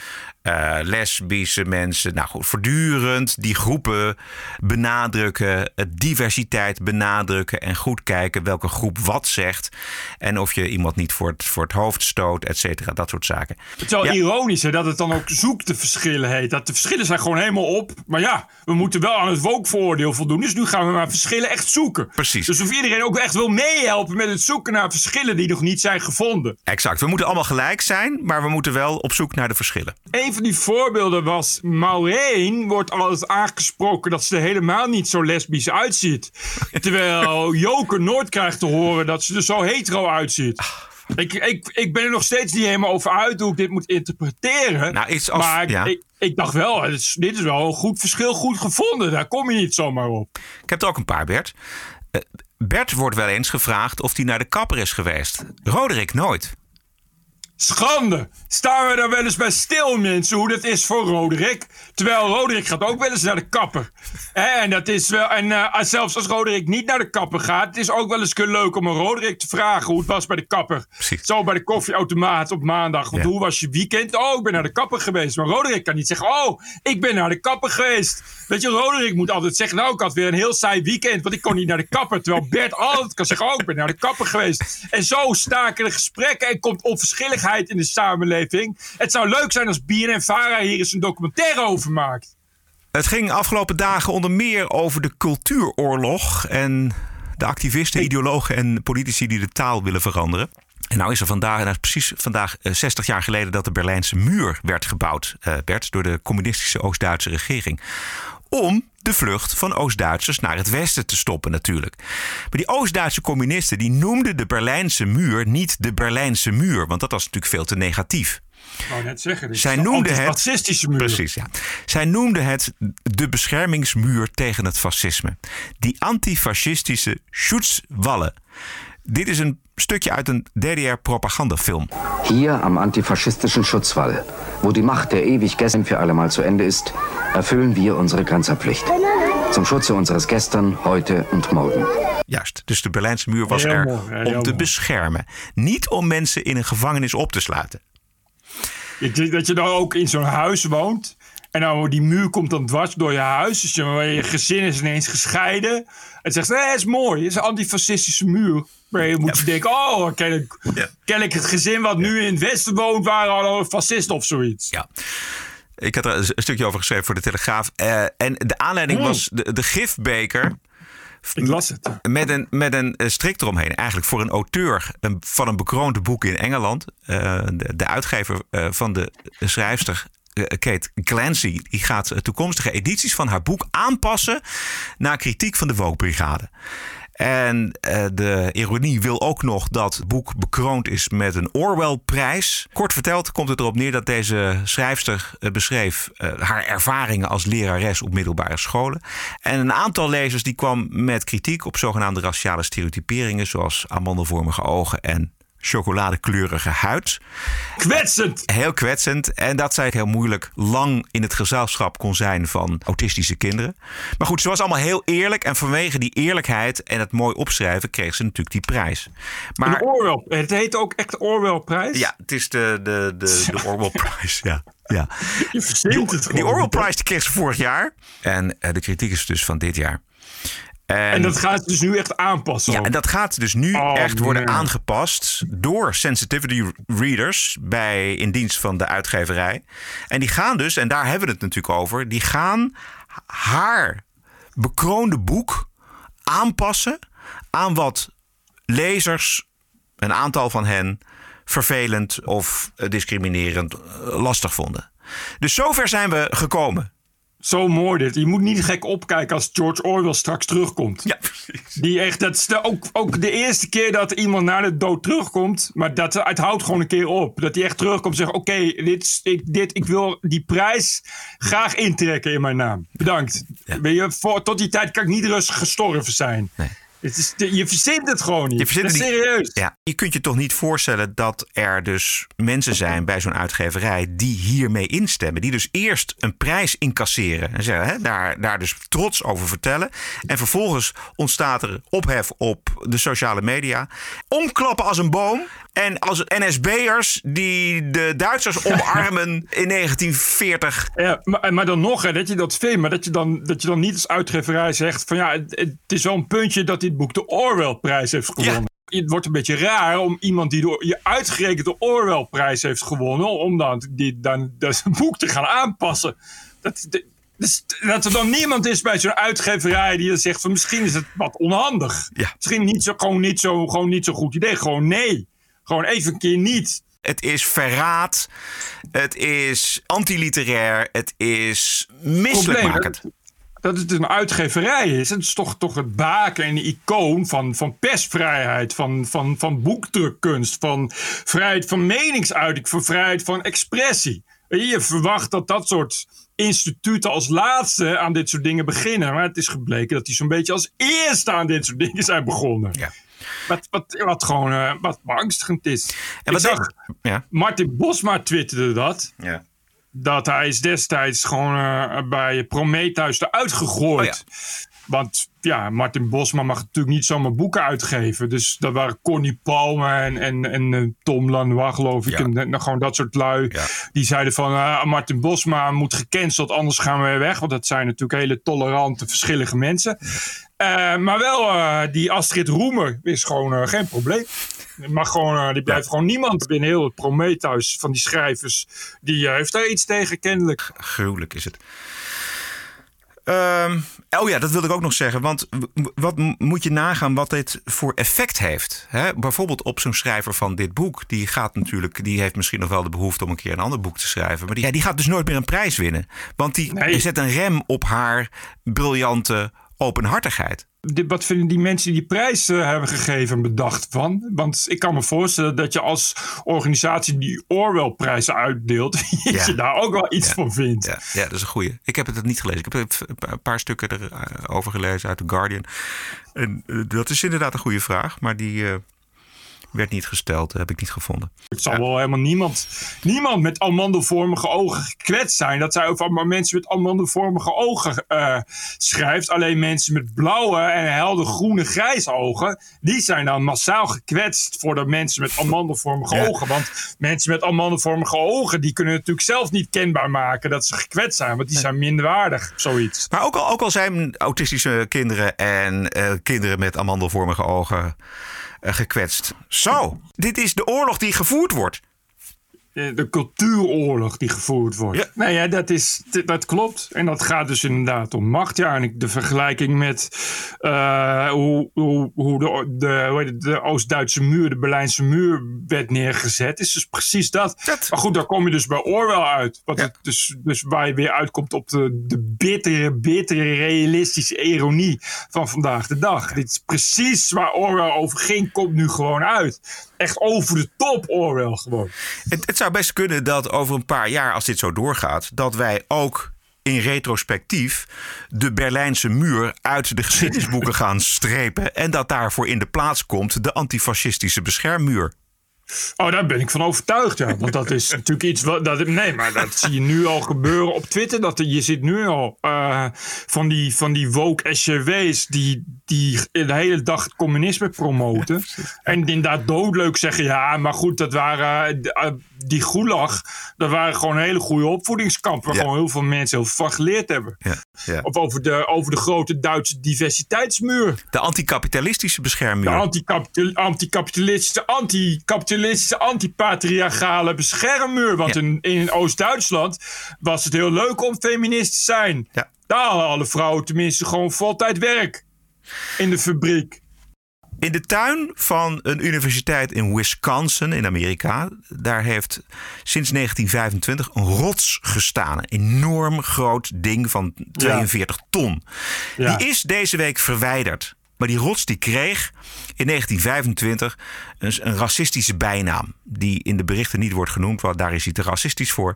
lesbische mensen. Nou goed, voortdurend die groepen benadrukken. diversiteit benadrukken. En goed kijken welke groep wat zegt. En of je iemand niet voor het, voor het hoofd stoot, et cetera. Dat soort zaken. Het is wel Ja. ironisch hè, dat het dan ook zoek de verschillen heet. Dat de verschillen zijn gewoon helemaal op. Maar ja, we moeten wel aan het woke-vooroordeel voldoen. Dus nu gaan we maar verschillen echt zoeken. Precies. Dus of iedereen ook echt wil meehelpen met het zoeken naar verschillen die nog niet zijn gevonden. Exact. We moeten allemaal gelijk zijn, maar we moeten wel op zoek naar de verschillen. Een van die voorbeelden was Maureen wordt altijd aangesproken dat ze er helemaal niet zo lesbisch uitziet. Terwijl Joker nooit krijgt te horen dat ze er zo hetero uitziet. Ik, ik, ik ben er nog steeds niet helemaal over uit hoe ik dit moet interpreteren. Nou, iets als- maar ik, ja. ik, ik dacht wel, dit is, dit is wel een goed verschil, goed gevonden. Daar kom je niet zomaar op. Ik heb er ook een paar, Bert. Eh, Bert wordt wel eens gevraagd of hij naar de kapper is geweest. Roderick nooit. Schande. Staan we daar wel eens bij stil, mensen, hoe dat is voor Roderick? Terwijl Roderick gaat ook wel eens naar de kapper. En, dat is wel, en uh, zelfs als Roderick niet naar de kapper gaat, het is ook wel eens leuk om een Roderick te vragen hoe het was bij de kapper. Precies. Zo bij de koffieautomaat op maandag. Want Ja. hoe was je weekend? Oh, ik ben naar de kapper geweest. Maar Roderick kan niet zeggen, oh, ik ben naar de kapper geweest. Weet je, Roderick moet altijd zeggen, nou, ik had weer een heel saai weekend, want ik kon niet naar de kapper. Terwijl Bert altijd kan zeggen, oh, ik ben naar de kapper geweest. En zo staken de gesprekken en komt onverschilligheid in de samenleving. Het zou leuk zijn als BNN Vara hier eens een documentaire over maakt. Het ging afgelopen dagen onder meer over de cultuuroorlog en de activisten, ideologen en politici die de taal willen veranderen. En nou is er vandaag, nou is precies vandaag eh, 60 jaar geleden dat de Berlijnse muur werd gebouwd, eh, Bert, door de communistische Oost-Duitse regering. Om de vlucht van Oost-Duitsers naar het westen te stoppen natuurlijk. Maar die Oost-Duitse communisten die noemden de Berlijnse muur niet de Berlijnse muur, want dat was natuurlijk veel te negatief. Ik wou net zeggen, Zij is een noemde het. antifascistische muur. Precies, ja. Zij noemde het de beschermingsmuur tegen het fascisme. Die antifascistische Schutzwallen. Dit is een stukje uit een DDR-propagandafilm. Hier am antifaschistischen Schutzwall, wo die Macht der Ewiggessen für allemal zu Ende ist, erfüllen wir unsere Grenzerpflicht. Zum Schutze unseres Gestern, heute und morgen. Juist, dus de Berlijnse muur was er om te mooi. beschermen. Niet om mensen in een gevangenis op te sluiten. Ik denk dat je dan ook in zo'n huis woont. En nou, die muur komt dan dwars door je huis. Dus je, je gezin is ineens gescheiden. En zegt, nee, het is mooi. Het is een antifascistische muur. Maar je moet je denken, oh, ken ik, ken ik het gezin wat nu in het westen woont... waren al fascisten of zoiets. Ja. Ik had er een stukje over geschreven voor de Telegraaf. Eh, en de aanleiding Oh. was de, de gifbeker. Ik las het. Met een, met een eh, strik eromheen. Eigenlijk voor een auteur van een bekroonde boek in Engeland. Eh, de, de uitgever van de schrijfster. Eh, Kate Clancy gaat eh, toekomstige edities van haar boek aanpassen naar kritiek van de Woke-brigade. En eh, de ironie wil ook nog dat het boek bekroond is met een Orwell-prijs. Kort verteld komt het erop neer dat deze schrijfster beschreef haar ervaringen als lerares op middelbare scholen. En een aantal lezers die kwam met kritiek op zogenaamde raciale stereotyperingen, zoals amandelvormige ogen en chocoladekleurige huid. Kwetsend! Heel kwetsend. En dat zij heel moeilijk lang in het gezelschap kon zijn van autistische kinderen. Maar goed, ze was allemaal heel eerlijk. En vanwege die eerlijkheid en het mooi opschrijven kreeg ze natuurlijk die prijs. Maar Een Orwell. Het heet ook echt Orwell-prijs. ja, het is de, de, de, de Orwell-prijs. Ja. Ja. Je het Die gewoon. Orwell-prijs die kreeg ze vorig jaar. En eh, de kritiek is dus van dit jaar. En dat gaat dus nu echt aanpassen. Ja, dat gaat dus nu Oh, echt worden man. aangepast door sensitivity readers bij, in dienst van de uitgeverij. En die gaan dus, en daar hebben we het natuurlijk over, die gaan haar bekroonde boek aanpassen aan wat lezers, een aantal van hen, vervelend of discriminerend eh, lastig vonden. Dus zover zijn we gekomen. Zo mooi dit. Je moet niet gek opkijken als George Orwell straks terugkomt. Ja, precies. Die echt, dat is de, ook, ook de eerste keer dat iemand naar de dood terugkomt. Maar dat, het houdt gewoon een keer op. Dat hij echt terugkomt en zegt: Oké, dit, ik, dit, ik wil die prijs graag intrekken in mijn naam. Bedankt. Weet je, voor, tot die tijd kan ik niet rustig gestorven zijn. Het is, de- je verzint het gewoon niet. Je verzint het niet. serieus. Ja, je kunt je toch niet voorstellen dat er dus mensen zijn bij zo'n uitgeverij die hiermee instemmen. Die dus eerst een prijs incasseren en zeggen, hè, daar, daar dus trots over vertellen. En vervolgens ontstaat er ophef op de sociale media. Omklappen als een boom. En als NSB'ers die de Duitsers omarmen in 1940. Ja, maar, maar dan nog, hè, dat je dat vindt, maar dat je, dan, dat je dan niet als uitgeverij zegt van ja, het, het is wel een puntje dat dit boek de Orwell-prijs heeft gewonnen. Het wordt een beetje raar om iemand die door je uitgerekend de Orwell-prijs heeft gewonnen, om dan, die, dan dat zijn boek te gaan aanpassen. Dat, dat, dus dat er dan niemand is bij zo'n uitgeverij die dan zegt van misschien is het wat onhandig. Ja. Misschien niet zo, gewoon, niet zo, gewoon niet zo goed idee. Gewoon nee. Gewoon even een keer niet. Het is verraad. Het is antiliterair. Het is misselijkmakend. dat, dat het een uitgeverij is. Het is toch, toch het baken en de icoon van, van persvrijheid, van, van, van boekdrukkunst, van vrijheid van meningsuiting, van vrijheid van expressie. Je verwacht dat dat soort instituten als laatste aan dit soort dingen beginnen. Maar het is gebleken dat die zo'n beetje als eerste aan dit soort dingen zijn begonnen. Ja. Wat, wat, wat gewoon uh, wat beangstigend is. En wat ik zag, ja. Martin Bosma twitterde dat. Ja. Dat hij is destijds gewoon uh, bij Prometheus eruit gegooid. Oh, ja. Want ja, Martin Bosma mag natuurlijk niet zomaar boeken uitgeven. Dus dat waren Connie Palmer en, en, en uh, Tom Lanois, geloof ik. Ja. En, en gewoon dat soort lui. Ja. Die zeiden van uh, Martin Bosma moet gecanceld, anders gaan we weg. Want dat zijn natuurlijk hele tolerante, verschillende mensen. Uh, maar wel, die Astrid Roemer is gewoon geen probleem. Maar gewoon, die blijft ja. gewoon niemand binnen heel het Prometheus van die schrijvers. Die heeft daar iets tegen, kennelijk. Gruwelijk is het. Um, oh ja, dat wilde ik ook nog zeggen. Want wat moet je nagaan wat dit voor effect heeft? Hè? Bijvoorbeeld op zo'n schrijver van dit boek. Die gaat natuurlijk, die heeft misschien nog wel de behoefte om een keer een ander boek te schrijven. Maar die, ja, die gaat dus nooit meer een prijs winnen. Want die nee. zet een rem op haar briljante openhartigheid. Wat vinden die mensen die die prijs uh, hebben gegeven en bedacht van? Want ik kan me voorstellen dat je als organisatie die Orwell-prijzen uitdeelt, ja. je daar ook wel iets ja. van vindt. Ja. ja, dat is een goeie. Ik heb het niet gelezen. Ik heb een paar stukken erover gelezen uit The Guardian. En uh, dat is inderdaad een goede vraag, maar die. Uh, werd niet gesteld, heb ik niet gevonden. Het zal ja. wel helemaal niemand, niemand met amandelvormige ogen gekwetst zijn. Dat zij over maar mensen met amandelvormige ogen uh, schrijft. Alleen mensen met blauwe en helder groene grijze ogen, die zijn dan massaal gekwetst voor de mensen met amandelvormige ja. ogen. Want mensen met amandelvormige ogen, die kunnen natuurlijk zelf niet kenbaar maken dat ze gekwetst zijn, want die zijn minderwaardig, zoiets. Maar ook al, ook al zijn autistische kinderen en uh, kinderen met amandelvormige ogen gekwetst. Zo, dit is de oorlog die gevoerd wordt. De cultuuroorlog die gevoerd wordt. Ja. Nou ja, dat, is, dat klopt. En dat gaat dus inderdaad om macht. Ja, en de vergelijking met uh, hoe, hoe, hoe de, de, de Oost-Duitse muur, de Berlijnse muur werd neergezet, is dus precies dat. dat. Maar goed, daar kom je dus bij Orwell uit. Wat ja. het dus, dus waar je weer uitkomt op de, de bittere, bittere, realistische ironie van vandaag de dag. Dit is precies waar Orwell over ging, komt nu gewoon uit. Echt over de top Orwell gewoon. Het, het zou best kunnen dat over een paar jaar, als dit zo doorgaat, dat wij ook in retrospectief de Berlijnse muur uit de geschiedenisboeken gaan strepen. En dat daarvoor in de plaats komt de antifascistische beschermmuur. Oh, daar ben ik van overtuigd, ja. Want dat is natuurlijk iets wat. Dat, nee, maar dat zie je nu al gebeuren op Twitter. Dat, je ziet nu al uh, van die, van die woke SJW's die, die de hele dag het communisme promoten. Ja, en inderdaad doodleuk zeggen: ja, maar goed, dat waren. Uh, die gulag, dat waren gewoon hele goede opvoedingskampen. Waar ja. gewoon heel veel mensen heel veel van geleerd hebben. Ja, ja. Of over de, over de grote Duitse diversiteitsmuur. De anticapitalistische beschermmuur. De anticapital, anticapitalistische, anticapitalistische, antipatriarchale beschermmuur. Want in, in Oost-Duitsland was het heel leuk om feminist te zijn. Daar hadden alle vrouwen tenminste gewoon voltijd werk. In de fabriek. In de tuin van een universiteit in Wisconsin in Amerika, daar heeft sinds 1925 een rots gestaan. Een enorm groot ding van 42 ja. ton. Ja. Die is deze week verwijderd. Maar die rots die kreeg in 1925 een, een, racistische bijnaam. Die in de berichten niet wordt genoemd, want daar is hij te racistisch voor.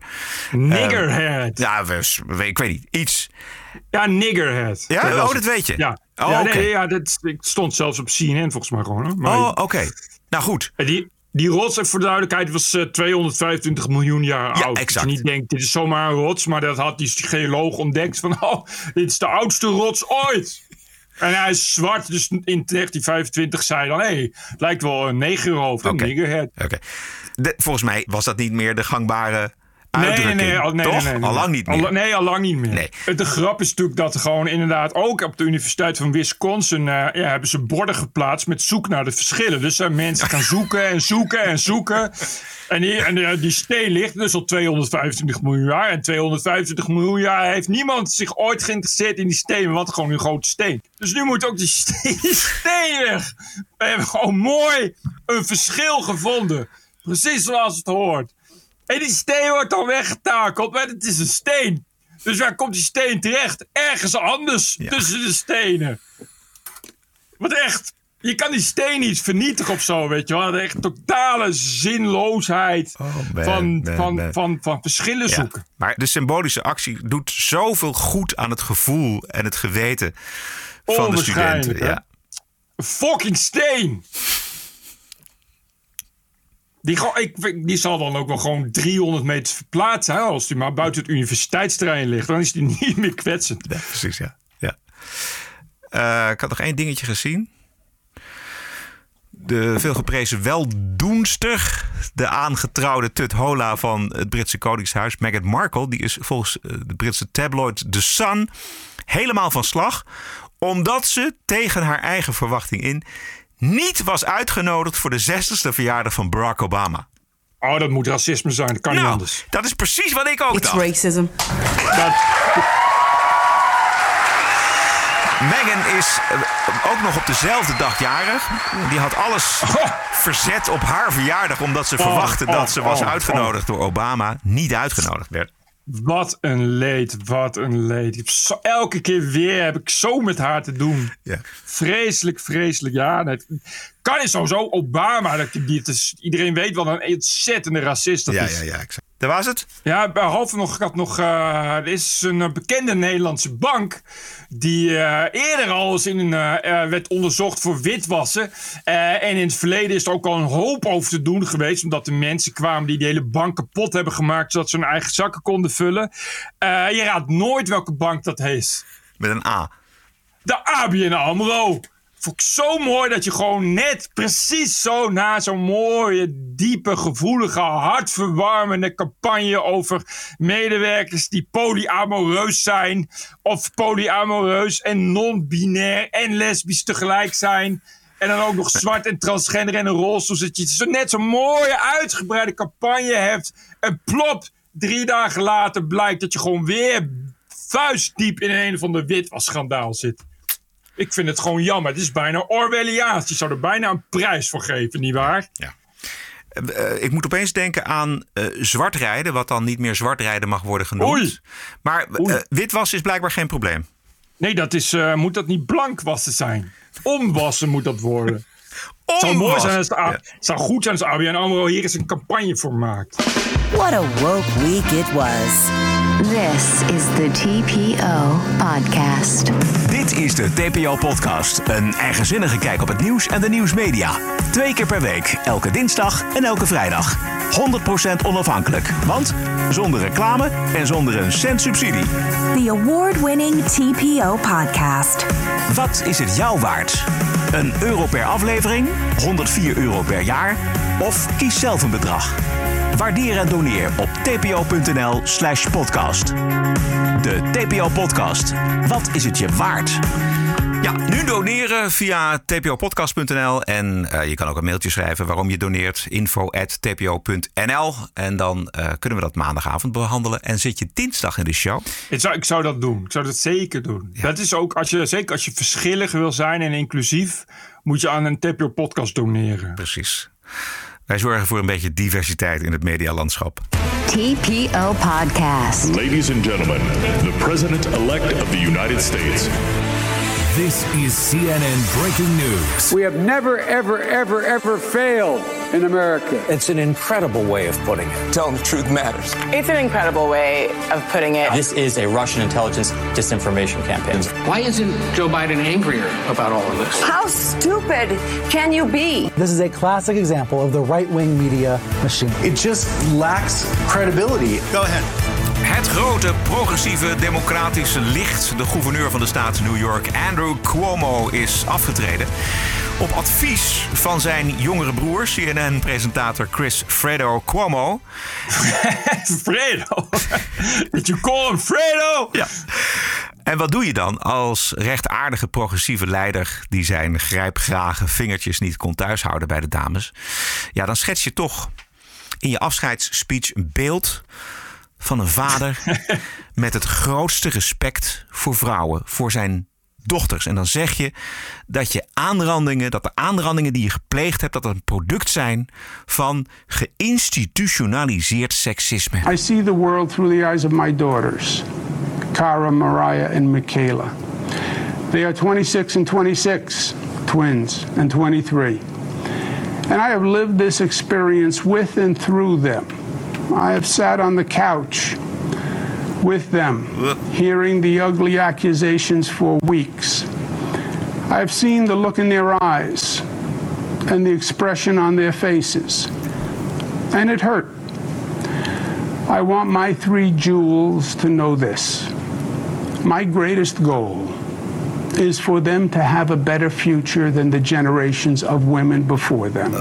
Niggerhead. Uh, ja, ik weet niet. Iets. Ja, niggerhead. Ja, dat oh, dat weet je. Ja, oh, ja, okay. nee, ja dat stond zelfs op CNN volgens mij gewoon. Maar oh, oké. Okay. Nou goed. Die, die rots, voor de duidelijkheid, was uh, 225 miljoen jaar ja, oud. Exact. Dus je niet denkt, dit is zomaar een rots. Maar dat had die geoloog ontdekt van, oh, dit is de oudste rots ooit. En hij is zwart, dus in 1925 zei dan... hé, hey, het lijkt wel een negerhoofd, okay. een niggerhead. Okay. De, volgens mij was dat niet meer de gangbare uitdrukking. Nee, nee, nee, nee, Toch? nee, nee, al lang niet meer. Al, nee, al lang niet meer. Nee. De grap is natuurlijk dat gewoon inderdaad... ook op de Universiteit van Wisconsin... Uh, ja, hebben ze borden geplaatst met zoek naar de verschillen. Dus zijn mensen gaan zoeken en zoeken en zoeken... En, die, en uh, die steen ligt dus al 225 miljoen jaar. En 225 miljoen jaar heeft niemand zich ooit geïnteresseerd in die steen. Want gewoon een grote steen. Dus nu moet ook die steen, die steen weg. We hebben gewoon mooi een verschil gevonden. Precies zoals het hoort. En die steen wordt dan weggetakeld. Maar het is een steen. Dus waar komt die steen terecht? Ergens anders ja. tussen de stenen. Wat echt... Je kan die steen niet vernietigen of zo, weet je wel. Echt totale zinloosheid oh, man, van, man, van, man. Van, van verschillen Ja, zoeken. Maar de symbolische actie doet zoveel goed aan het gevoel en het geweten van de studenten. Ja. Fucking steen! Die, ik, die zal dan ook wel gewoon 300 meter verplaatsen. Als die maar buiten het universiteitsterrein ligt, dan is die niet meer kwetsend. Precies, ja. ja. Eh, ik had nog één dingetje gezien. De veelgeprezen weldoenster, de aangetrouwde Tut Hola van het Britse Koningshuis, Meghan Markle, die is volgens eh, de Britse tabloid The Sun helemaal van slag, omdat ze tegen haar eigen verwachting in niet was uitgenodigd voor de 60ste verjaardag van Barack Obama. Oh, dat moet racisme zijn. Dat kan niet Nou, anders. dat is precies wat ik ook It's dacht. racism. Dat, Meghan is eh, ook nog op dezelfde dag jarig. Die had alles verzet op haar verjaardag... omdat ze Oh, verwachtte oh, dat ze was oh, uitgenodigd door Obama. Niet uitgenodigd werd. Wat een leed, wat een leed. Zo- elke keer weer heb ik zo met haar te doen. Ja. Vreselijk, vreselijk. Ja, dat kan is sowieso Obama. Dat, die, het is, iedereen weet wat een ontzettende racist dat Ja, is. ja, ja. exact. Dat was het. Ja, behalve nog, ik had nog, er is een eh, bekende Nederlandse bank die eh, eerder al eens in een, eh, werd onderzocht voor witwassen. En in het verleden is er ook al een hoop over te doen geweest, omdat er mensen kwamen die de hele bank kapot hebben gemaakt, zodat ze hun eigen zakken konden vullen. Je raadt nooit welke bank dat is. Met een A. De ABN AMRO. Vond ik zo mooi dat je gewoon net precies zo na zo'n mooie, diepe, gevoelige, hartverwarmende campagne over medewerkers die polyamoreus zijn. Of polyamoreus en non-binair en lesbisch tegelijk zijn. En dan ook nog zwart en transgender en een rolstoel. Zodat je zo net zo'n mooie, uitgebreide campagne hebt. En plop, drie dagen later blijkt dat je gewoon weer vuistdiep in een of ander witwasschandaal zit. Ik vind het gewoon jammer. Het is bijna Orwelliaans. Je zou er bijna een prijs voor geven, nietwaar? Ja. Eh, ik moet opeens denken aan eh zwartrijden, wat dan niet meer zwartrijden mag worden genoemd. Oei. Maar eh, witwas is blijkbaar geen probleem. Nee, dat is, eh, moet dat niet blank wassen zijn. Omwassen moet dat worden. Het zou mooi zijn als de zou goed zijn als ABN AMRO hier eens een campagne voor maakt. What a woke week it was. This is the TPO podcast. Dit is de TPO-podcast. Een eigenzinnige kijk op het nieuws en de nieuwsmedia. Twee keer per week, elke dinsdag en elke vrijdag. 100% onafhankelijk, want zonder reclame en zonder een cent subsidie. The award winning TPO podcast. Wat is het jou waard? Een euro per aflevering, 104 euro per jaar of kies zelf een bedrag. Waardeer en doneer op tpo.nl slash podcast. De TPO-podcast. Wat is het je waard? Ja, nu doneren via tpopodcast.nl. En eh, je kan ook een mailtje schrijven waarom je doneert. info.tpo.nl. En dan eh, kunnen we dat maandagavond behandelen. En zit je dinsdag in de show. Ik zou, ik zou dat doen. Ik zou dat zeker doen. Dat is ook, als je, zeker als je verschillig wil zijn en inclusief, moet je aan een TPO podcast doneren. Precies. Wij zorgen voor een beetje diversiteit in het medialandschap. TPO podcast. Ladies and gentlemen, the President-elect of the United States. This is CNN breaking news. We have never, ever, ever, ever failed in America. It's an incredible way of putting it. Telling the truth matters. It's an incredible way of putting it. This is a Russian intelligence disinformation campaign. Why isn't Joe Biden angrier about all of this? How stupid can you be? This is a classic example of the right wing media machine. It just lacks credibility. Go ahead. Het grote progressieve democratische licht, de gouverneur van de staat New York, Andrew Cuomo, is afgetreden. Op advies van zijn jongere broer, CNN-presentator Chris Fredo Cuomo. Fredo? Did you call him Fredo? Ja. En wat doe je dan als rechtvaardige progressieve leider die zijn grijpgrage vingertjes niet kon thuishouden bij de dames? Ja, dan schets je toch in je afscheidsspeech een beeld van een vader met het grootste respect voor vrouwen, voor zijn dochters. En dan zeg je dat je aanrandingen, dat de aanrandingen die je gepleegd hebt, dat dat een product zijn van geïnstitutionaliseerd seksisme. I see the world through the eyes of my daughters, Cara, Mariah, and Michaela. They are 26 and 26, twins, and 23. And I have lived this experience with and through them. I have sat on the couch with them, hearing the ugly accusations for weeks. I have seen the look in their eyes and the expression on their faces. And it hurt. I want my three jewels to know this. My greatest goal is for them to have a better future than the generations of women before them.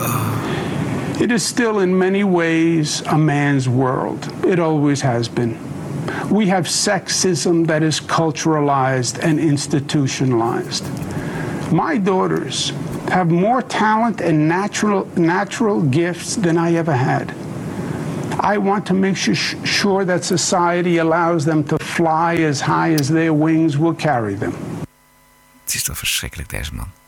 It is still, in many ways, a man's world. It always has been. We have sexism that is culturalized and institutionalized. My daughters have more talent and natural, natural gifts than I ever had. I want to make su- sure that society allows them to fly as high as their wings will carry them. Het is toch verschrikkelijk, deze man.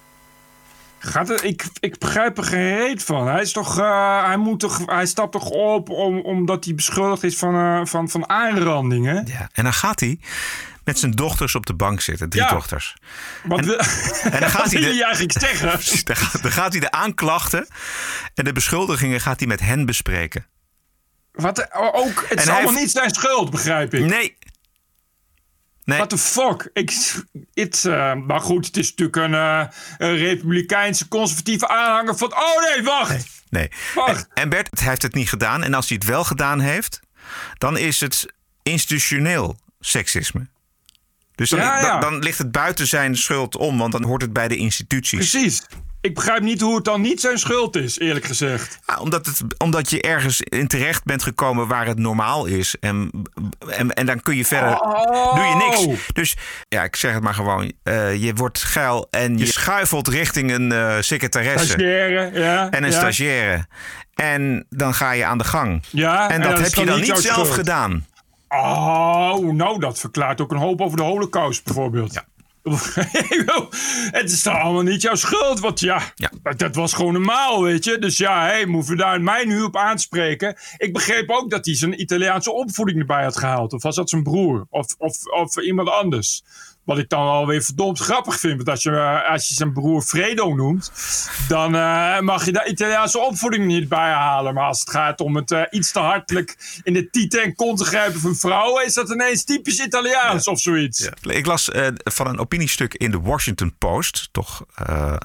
Gaat het, ik, ik begrijp er geen reet van. Hij, is toch, eh, hij, moet toch, hij stapt toch op om, omdat hij beschuldigd is van, eh, van, van aanrandingen? Ja, en dan gaat hij met zijn dochters op de bank zitten. Drie Ja. dochters. Wat, En- wil- en dan gaat hij de- je eigenlijk zeggen? Dan gaat, dan gaat hij de aanklachten en de beschuldigingen gaat hij met hen bespreken. Wat, eh, ook, het is En allemaal heeft- niet zijn schuld, begrijp ik. Nee. Nee. What the fuck? Ik, het, eh, maar goed, het is natuurlijk een, eh, een republikeinse conservatieve aanhanger van... Oh nee, wacht! Nee. En, en Bert hij heeft het niet gedaan. En als hij het wel gedaan heeft, dan is het institutioneel seksisme. Dus dan, Ja, ja. Dan, dan ligt het buiten zijn schuld om, want dan hoort het bij de instituties. Precies. Ik begrijp niet hoe het dan niet zijn schuld is, eerlijk gezegd. Ja, omdat, het, omdat je ergens in terecht bent gekomen waar het normaal is. En, en, en dan kun je verder. Oh. Doe je niks. Dus ja, ik zeg het maar gewoon. eh, je wordt geil en je schuifelt richting een eh secretaresse. Stagiaire, ja. En een stagiaire. En dan ga je aan de gang. Ja, en dat heb je dan niet zelf schuld. gedaan. Oh, nou, dat verklaart ook een hoop over de holocaust bijvoorbeeld. Ja. het is toch allemaal niet jouw schuld, want ja, dat- dat was gewoon normaal, weet je. Dus ja, hey, moeten we daar mij nu op aanspreken? Ik begreep ook dat hij zijn Italiaanse opvoeding erbij had gehaald. Of was dat zijn broer? Of, of, of iemand anders? Wat ik dan alweer verdomd grappig vind. Want als je, eh, als je zijn broer Fredo noemt, dan eh, mag je de Italiaanse opvoeding niet bijhalen. Maar als het gaat om het eh, iets te hartelijk in de tieten en kont te grijpen van vrouwen, is dat ineens typisch Italiaans of zoiets. Ik las van een opiniestuk in de Washington Post. Toch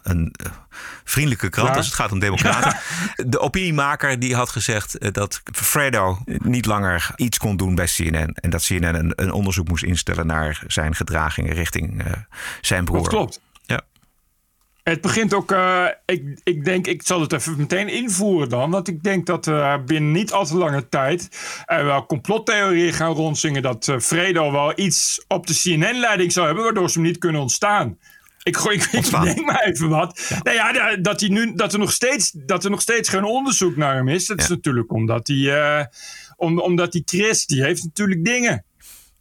een vriendelijke krant Ja. als het gaat om democraten. De opiniemaker die had gezegd eh, dat Fredo niet langer iets kon doen bij CNN. En dat CNN een, een onderzoek moest instellen naar zijn gedragingen richting eh, zijn broer. Klopt, klopt. Ja. Het begint ook, eh, ik, ik denk, ik zal het even meteen invoeren dan. Want ik denk dat eh, binnen niet al te lange tijd er wel complottheorieën gaan rondzingen. Dat Fredo wel iets op de CNN-leiding zou hebben, waardoor ze hem niet kunnen ontstaan. Ik, gooi- ik, ik denk maar even wat. Nou ja, da- dat, hij nu, dat, er nog steeds, dat er nog steeds geen onderzoek naar hem is. Dat is natuurlijk omdat hij, eh, om, omdat die Chris, die heeft natuurlijk dingen.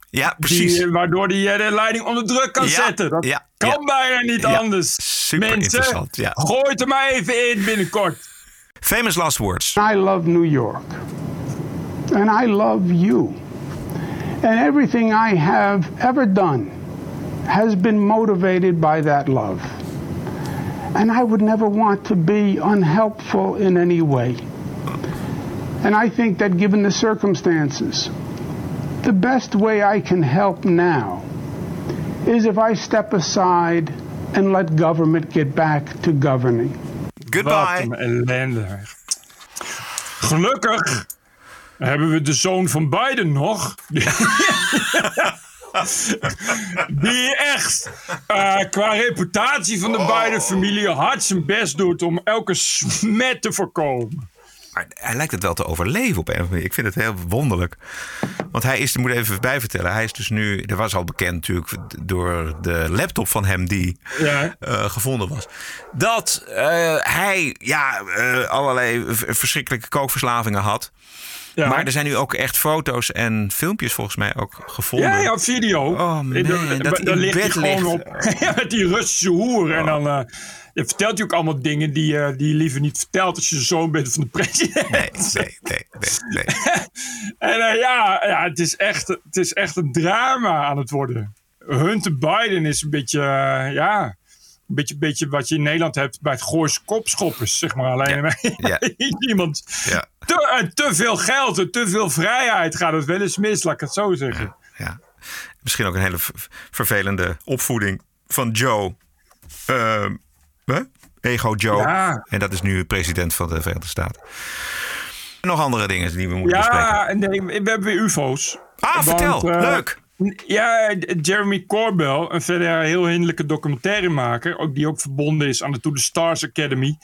Ja, precies. Die, eh, waardoor hij eh, de leiding onder druk kan Ja, zetten. Dat ja, kan ja. bijna niet Ja, anders. super Mensen, interessant, ja. gooi het er maar even in binnenkort. Famous last words. I love New York. And I love you. And everything I have ever done has been motivated by that love. And I would never want to be unhelpful in any way. And I think that given the circumstances, the best way I can help now is if I step aside and let government get back to governing. Wat een ellende. Gelukkig hebben we de zoon van Biden nog. Die echt eh, qua reputatie van de Biden-familie hard zijn best doet om elke smet te voorkomen. Maar hij lijkt het wel te overleven op een of andere manier. Ik vind het heel wonderlijk. Want hij is, ik moet even bijvertellen, hij is dus nu, er was al bekend natuurlijk door de laptop van hem die Ja. eh, gevonden was. Dat eh, hij ja, allerlei verschrikkelijke kookverslavingen had. Ja. Maar er zijn nu ook echt foto's en filmpjes volgens mij ook gevonden. Ja, ja, video. Oh man, Eh, dat daar ligt hij gewoon ligt. op. Ja, met die Russische hoer. En dan eh, je vertelt hij ook allemaal dingen die, eh, die je liever niet vertelt als je de zoon bent van de president. Nee, nee, nee, nee. nee. En ja, ja het, is echt, het is echt een drama aan het worden. Hunter Biden is een beetje, ja, beetje, beetje wat je in Nederland hebt bij het Gooise kopschoppers, zeg maar. Alleen ja. iemand Ja. te, en te veel geld en te veel vrijheid gaat het wel eens mis, laat ik het zo zeggen. Ja. Misschien ook een hele vervelende opvoeding van Joe. Hè? Ego Joe. Ja. En dat is nu president van de Verenigde Staten. Nog andere dingen die we moeten bespreken. Ja, nee, we hebben weer UFO's. Ah, vertel. eh, Leuk. Ja, Jeremy Corbell, een verder heel hinderlijke documentairemaker, ook die ook verbonden is aan de To The Stars Academy.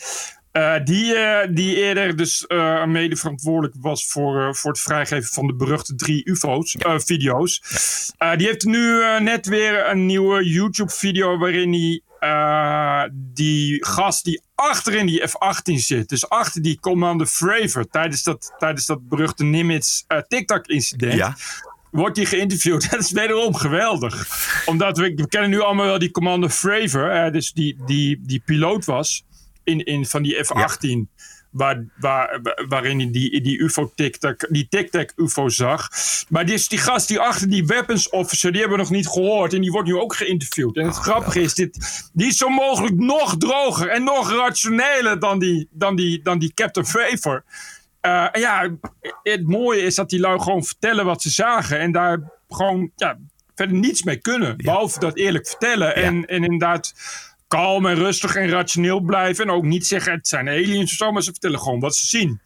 eh, die, eh, die eerder dus eh, mede verantwoordelijk was voor, voor het vrijgeven van de beruchte drie UFO's, video's. Die heeft nu net weer een nieuwe YouTube-video waarin hij die gast die achterin die F-18 zit, dus achter die Commander Fravor tijdens dat, tijdens dat beruchte Nimitz eh, TikTok-incident Ja. Wordt hij geïnterviewd. Dat is wederom geweldig. Omdat we, we kennen nu allemaal wel die Commander Fravor, eh, dus die, die, die piloot was in, in, van die F-18. Waar, waar, waarin hij die, die UFO-tic-tac, die tic-tac UFO zag. Maar die, is die gast die achter die weapons officer, die hebben we nog niet gehoord. En die wordt nu ook geïnterviewd. En het grappige is, dit, die is zo mogelijk nog droger en nog rationeler dan die, dan die, dan die Captain Fravor. Eh, ja, het mooie is dat die lui gewoon vertellen wat ze zagen. En daar gewoon ja, verder niets mee kunnen. Behalve dat eerlijk vertellen. En, en inderdaad kalm en rustig en rationeel blijven. En ook niet zeggen het zijn aliens of zo. Maar ze vertellen gewoon wat ze zien.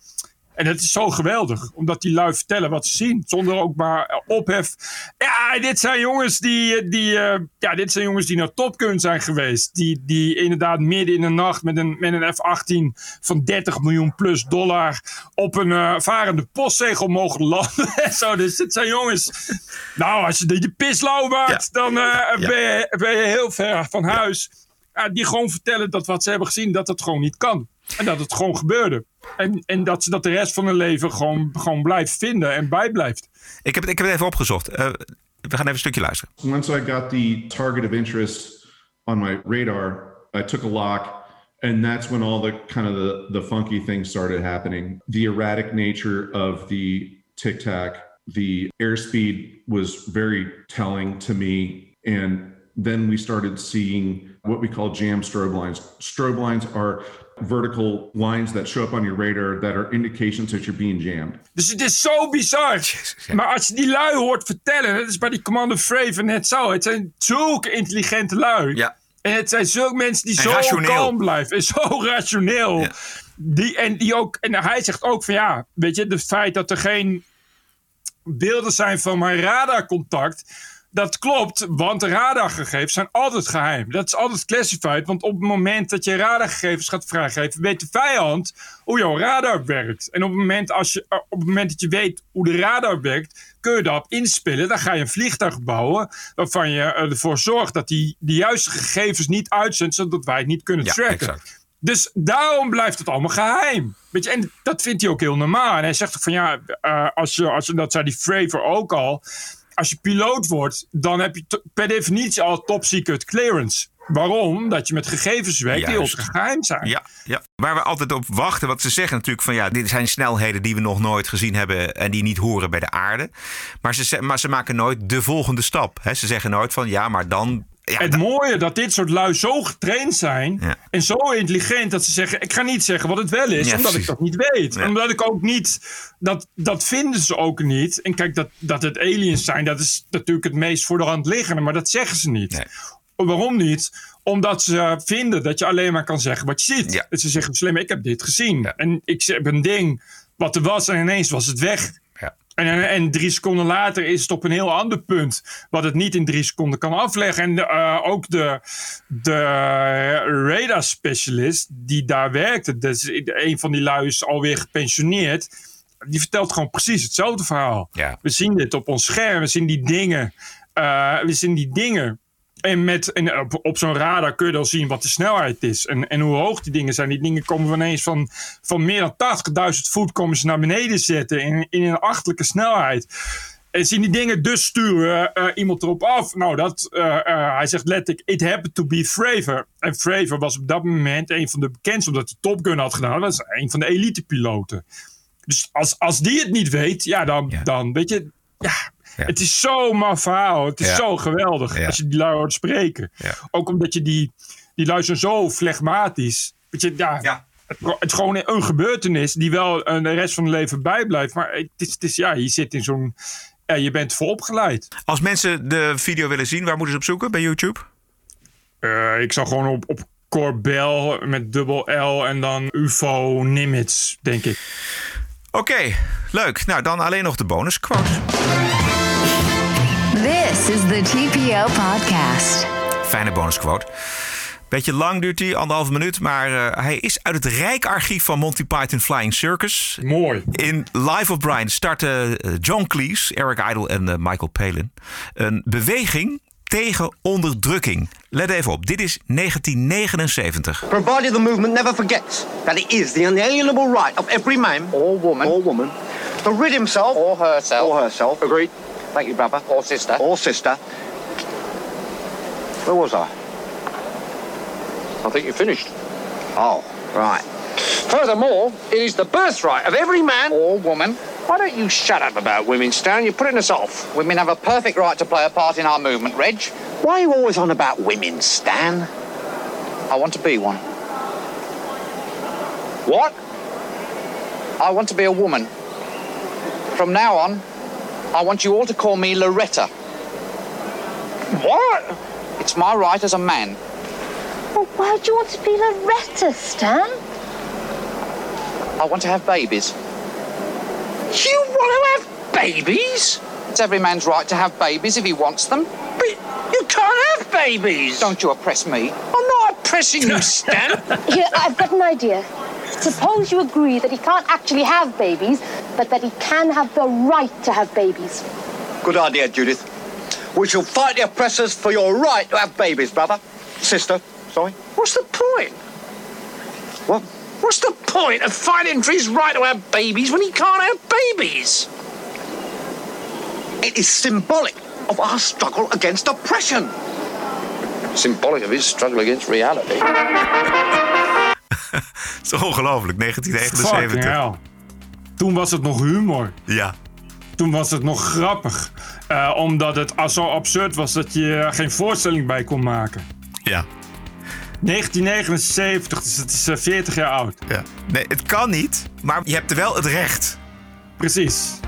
En dat is zo geweldig. Omdat die lui vertellen wat ze zien. Zonder ook maar ophef. Ja, dit zijn jongens die, die, eh, ja, dit zijn jongens die naar Topkun zijn geweest. Die, die inderdaad midden in de nacht met een, met een F-18 van 30 miljoen plus dollar op een eh, varende postzegel mogen landen. en zo, dus dit zijn jongens. Nou, als je de, de pislauw maakt, dan eh, ben, je, ben je heel ver van huis. Ja, die gewoon vertellen dat wat ze hebben gezien, dat het gewoon niet kan. En dat het gewoon gebeurde. En, en dat ze dat de rest van hun leven gewoon, gewoon blijft vinden en bijblijft. Ik heb, het- ik heb het even opgezocht. Eh, we gaan even een stukje luisteren. Once I got the target of interest on my radar, I took a lock, and that's when all the kind of the, the funky things started happening. The erratic nature of the tic tac, the airspeed was very telling to me, and then we started seeing what we call jam strobe lines. Strobe lines are vertical lines that show up on your radar that are indications that you're being jammed. Dus het is zo bizar. Maar als je die lui hoort vertellen, dat is bij die Commander Fravor net zo. Het zijn zulke intelligente lui. Ja. En het zijn zulke mensen die En zo rationeel. kalm blijven. En zo rationeel. Die, en, die ook, en hij zegt ook van ja, weet je, het feit dat er geen beelden zijn van mijn radarcontact. Dat klopt, want de radargegevens zijn altijd geheim. Dat is altijd classified, want op het moment dat je radargegevens gaat vrijgeven, weet de vijand hoe jouw radar werkt. En op het moment, als je, eh, op het moment dat je weet hoe de radar werkt, kun je daarop inspelen. Dan ga je een vliegtuig bouwen waarvan je eh, ervoor zorgt dat die de juiste gegevens niet uitzendt, zodat wij het niet kunnen Ja, tracken. exact. Dus daarom blijft het allemaal geheim. Weet je, en dat vindt hij ook heel normaal. En hij zegt ook van ja, eh, als je, als je, dat zei die Fravor ook al. Als je piloot wordt, dan heb je per definitie al top secret clearance. Waarom? Dat je met gegevens werkt die ultra geheim zijn. Ja, ja, waar we altijd op wachten. Wat ze zeggen natuurlijk van ja, dit zijn snelheden die we nog nooit gezien hebben en die niet horen bij de aarde. Maar ze, maar ze maken nooit de volgende stap. Ze zeggen nooit van ja, maar dan. Ja, het mooie dat dit soort lui zo getraind zijn en zo intelligent dat ze zeggen: Ik ga niet zeggen wat het wel is, Ja, omdat precies. ik dat niet weet. Omdat ik ook niet, dat, dat vinden ze ook niet. En kijk, dat, dat het aliens zijn, dat is natuurlijk het meest voor de hand liggende, maar dat zeggen ze niet. Waarom niet? Omdat ze vinden dat je alleen maar kan zeggen wat je ziet. Ze zeggen: Slim, ik heb dit gezien. En ik heb een ding wat er was en ineens was het weg. En, en, en drie seconden later is het op een heel ander punt. Wat het niet in drie seconden kan afleggen. En eh, ook de, de radar specialist die daar werkte. Dus een van die lui is alweer gepensioneerd. Die vertelt gewoon precies hetzelfde verhaal. We zien dit op ons scherm. We zien die dingen. eh, we zien die dingen. En, met, en op, op zo'n radar kun je dan zien wat de snelheid is. En, en hoe hoog die dingen zijn. Die dingen komen ineens van, van meer dan 80.000 voet komen ze naar beneden zetten. In, in een achtelijke snelheid. En zien die dingen dus sturen eh, iemand erop af. Nou, dat, eh, eh, hij zegt letterlijk, it happened to be Fravor. En Fravor was op dat moment een van de bekendste, omdat hij Top Gun had gedaan. Dat was een van de elite piloten. Dus als, als die het niet weet, ja, dan, dan weet je, ja, het is zo'n maf verhaal. Het is Ja. zo geweldig als je die lui hoort spreken. Ook omdat je die, die lui zijn zo flegmatisch. Weet je, ja, Het, het is gewoon een gebeurtenis die wel de rest van het leven bijblijft. Maar het is, het is ja, je zit in zo'n, ja, je bent vooropgeleid. Als mensen de video willen zien, waar moeten ze op zoeken bij YouTube? Eh, ik zou gewoon op, op Corbel met dubbel L en dan UFO Nimitz, denk ik. Oké, leuk. Nou, dan alleen nog de bonusquote. This is the TPO podcast. Fijne bonusquote. Beetje lang duurt hij, anderhalve minuut. Maar eh, hij is uit het rijkarchief van Monty Python Flying Circus. Mooi. In Life of Brian starten eh, John Cleese, Eric Idle en eh, Michael Palin een beweging tegen onderdrukking. Let even op, dit is 1979. Provided the movement never forgets that it is the unalienable right of every man or woman or woman to rid himself or herself or herself. Agreed. Thank you, brother. Or sister. Or sister. Where was I? I think you finished. Oh, right. Furthermore, it is the birthright of every man or woman. Why don't you shut up about women, Stan? You're putting us off. Women have a perfect right to play a part in our movement, Reg. Why are you always on about women, Stan? I want to be one. What? I want to be a woman. From now on, I want you all to call me Loretta. What? It's my right as a man. Well, why do you want to be Loretta, Stan? I want to have babies. You want to have babies? It's every man's right to have babies if he wants them. But you can't have babies. Don't you oppress me. I'm not oppressing you, Stan. Here, I've got an idea. Suppose you agree that he can't actually have babies, but that he can have the right to have babies. Good idea, Judith. We shall fight the oppressors for your right to have babies, brother. Sister, sorry. What's the point? What? What's the point of fighting for his right to have babies when he can't have babies? It is symbolic of our struggle against oppression. Symbolic of his struggle against reality. Het is ongelooflijk, Fucking 1979. Toen was het nog humor. Ja. Toen was het nog grappig. Eh, omdat het zo absurd was dat je er geen voorstelling bij kon maken. Ja. 1979, dus het is eh, 40 jaar oud. Ja. Nee, het kan niet, maar je hebt er wel het recht. Precies.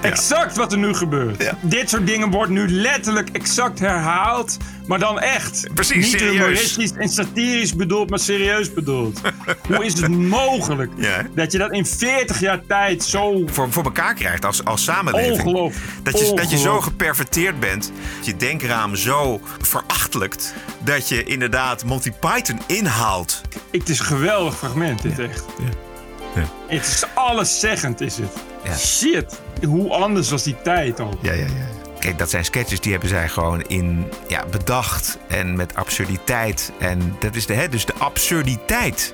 Exact wat er nu gebeurt. Dit soort dingen wordt nu letterlijk exact herhaald, maar dan echt. Precies, Niet serieus. humoristisch en satirisch bedoeld, maar serieus bedoeld. Hoe is het mogelijk Ja. dat je dat in 40 jaar tijd zo... Voor, voor elkaar krijgt als, als samenleving. Ongelooflijk. Dat je, dat je zo geperverteerd bent, je denkraam zo verachtelijkt, dat je inderdaad Monty Python inhaalt. Het is een geweldig fragment, dit echt. Ja. Het is alleszeggend, is het. Shit, hoe anders was die tijd al. Ja, ja, ja. Kijk, dat zijn sketches die hebben zij gewoon in ja, bedacht en met absurditeit. En dat is de, hè, dus de absurditeit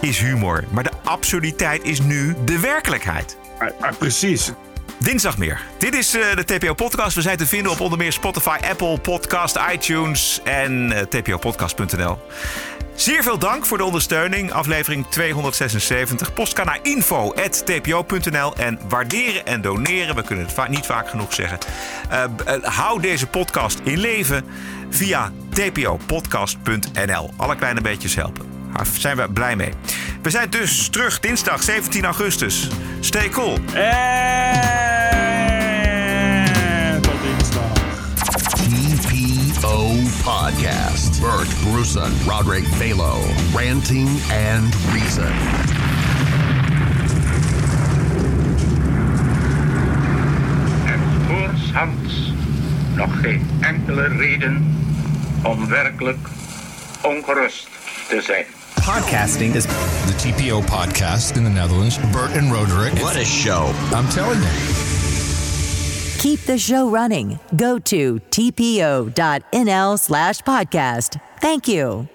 is humor. Maar de absurditeit is nu de werkelijkheid. precies. Dinsdag meer. Dit is eh, de TPO-podcast. We zijn te vinden op onder meer Spotify, Apple Podcast, iTunes en eh, tpopodcast.nl. Zeer veel dank voor de ondersteuning. Aflevering 276. Post kan naar info.tpo.nl. En waarderen en doneren, we kunnen het niet vaak genoeg zeggen. Eh, hou deze podcast in leven via tpopodcast.nl. Alle kleine beetjes helpen. Daar zijn we blij mee. We zijn dus terug dinsdag 17 augustus. Stay cool. TPO Podcast. Bert Bruson, Roderick Balo, Ranting and Reason. En voorshands nog geen enkele reden om werkelijk ongerust te zijn. Podcasting is the TPO podcast in the Netherlands. Bert and Roderick. What a show. I'm telling you. Keep the show running. Go to tpo.nl slash podcast. Thank you.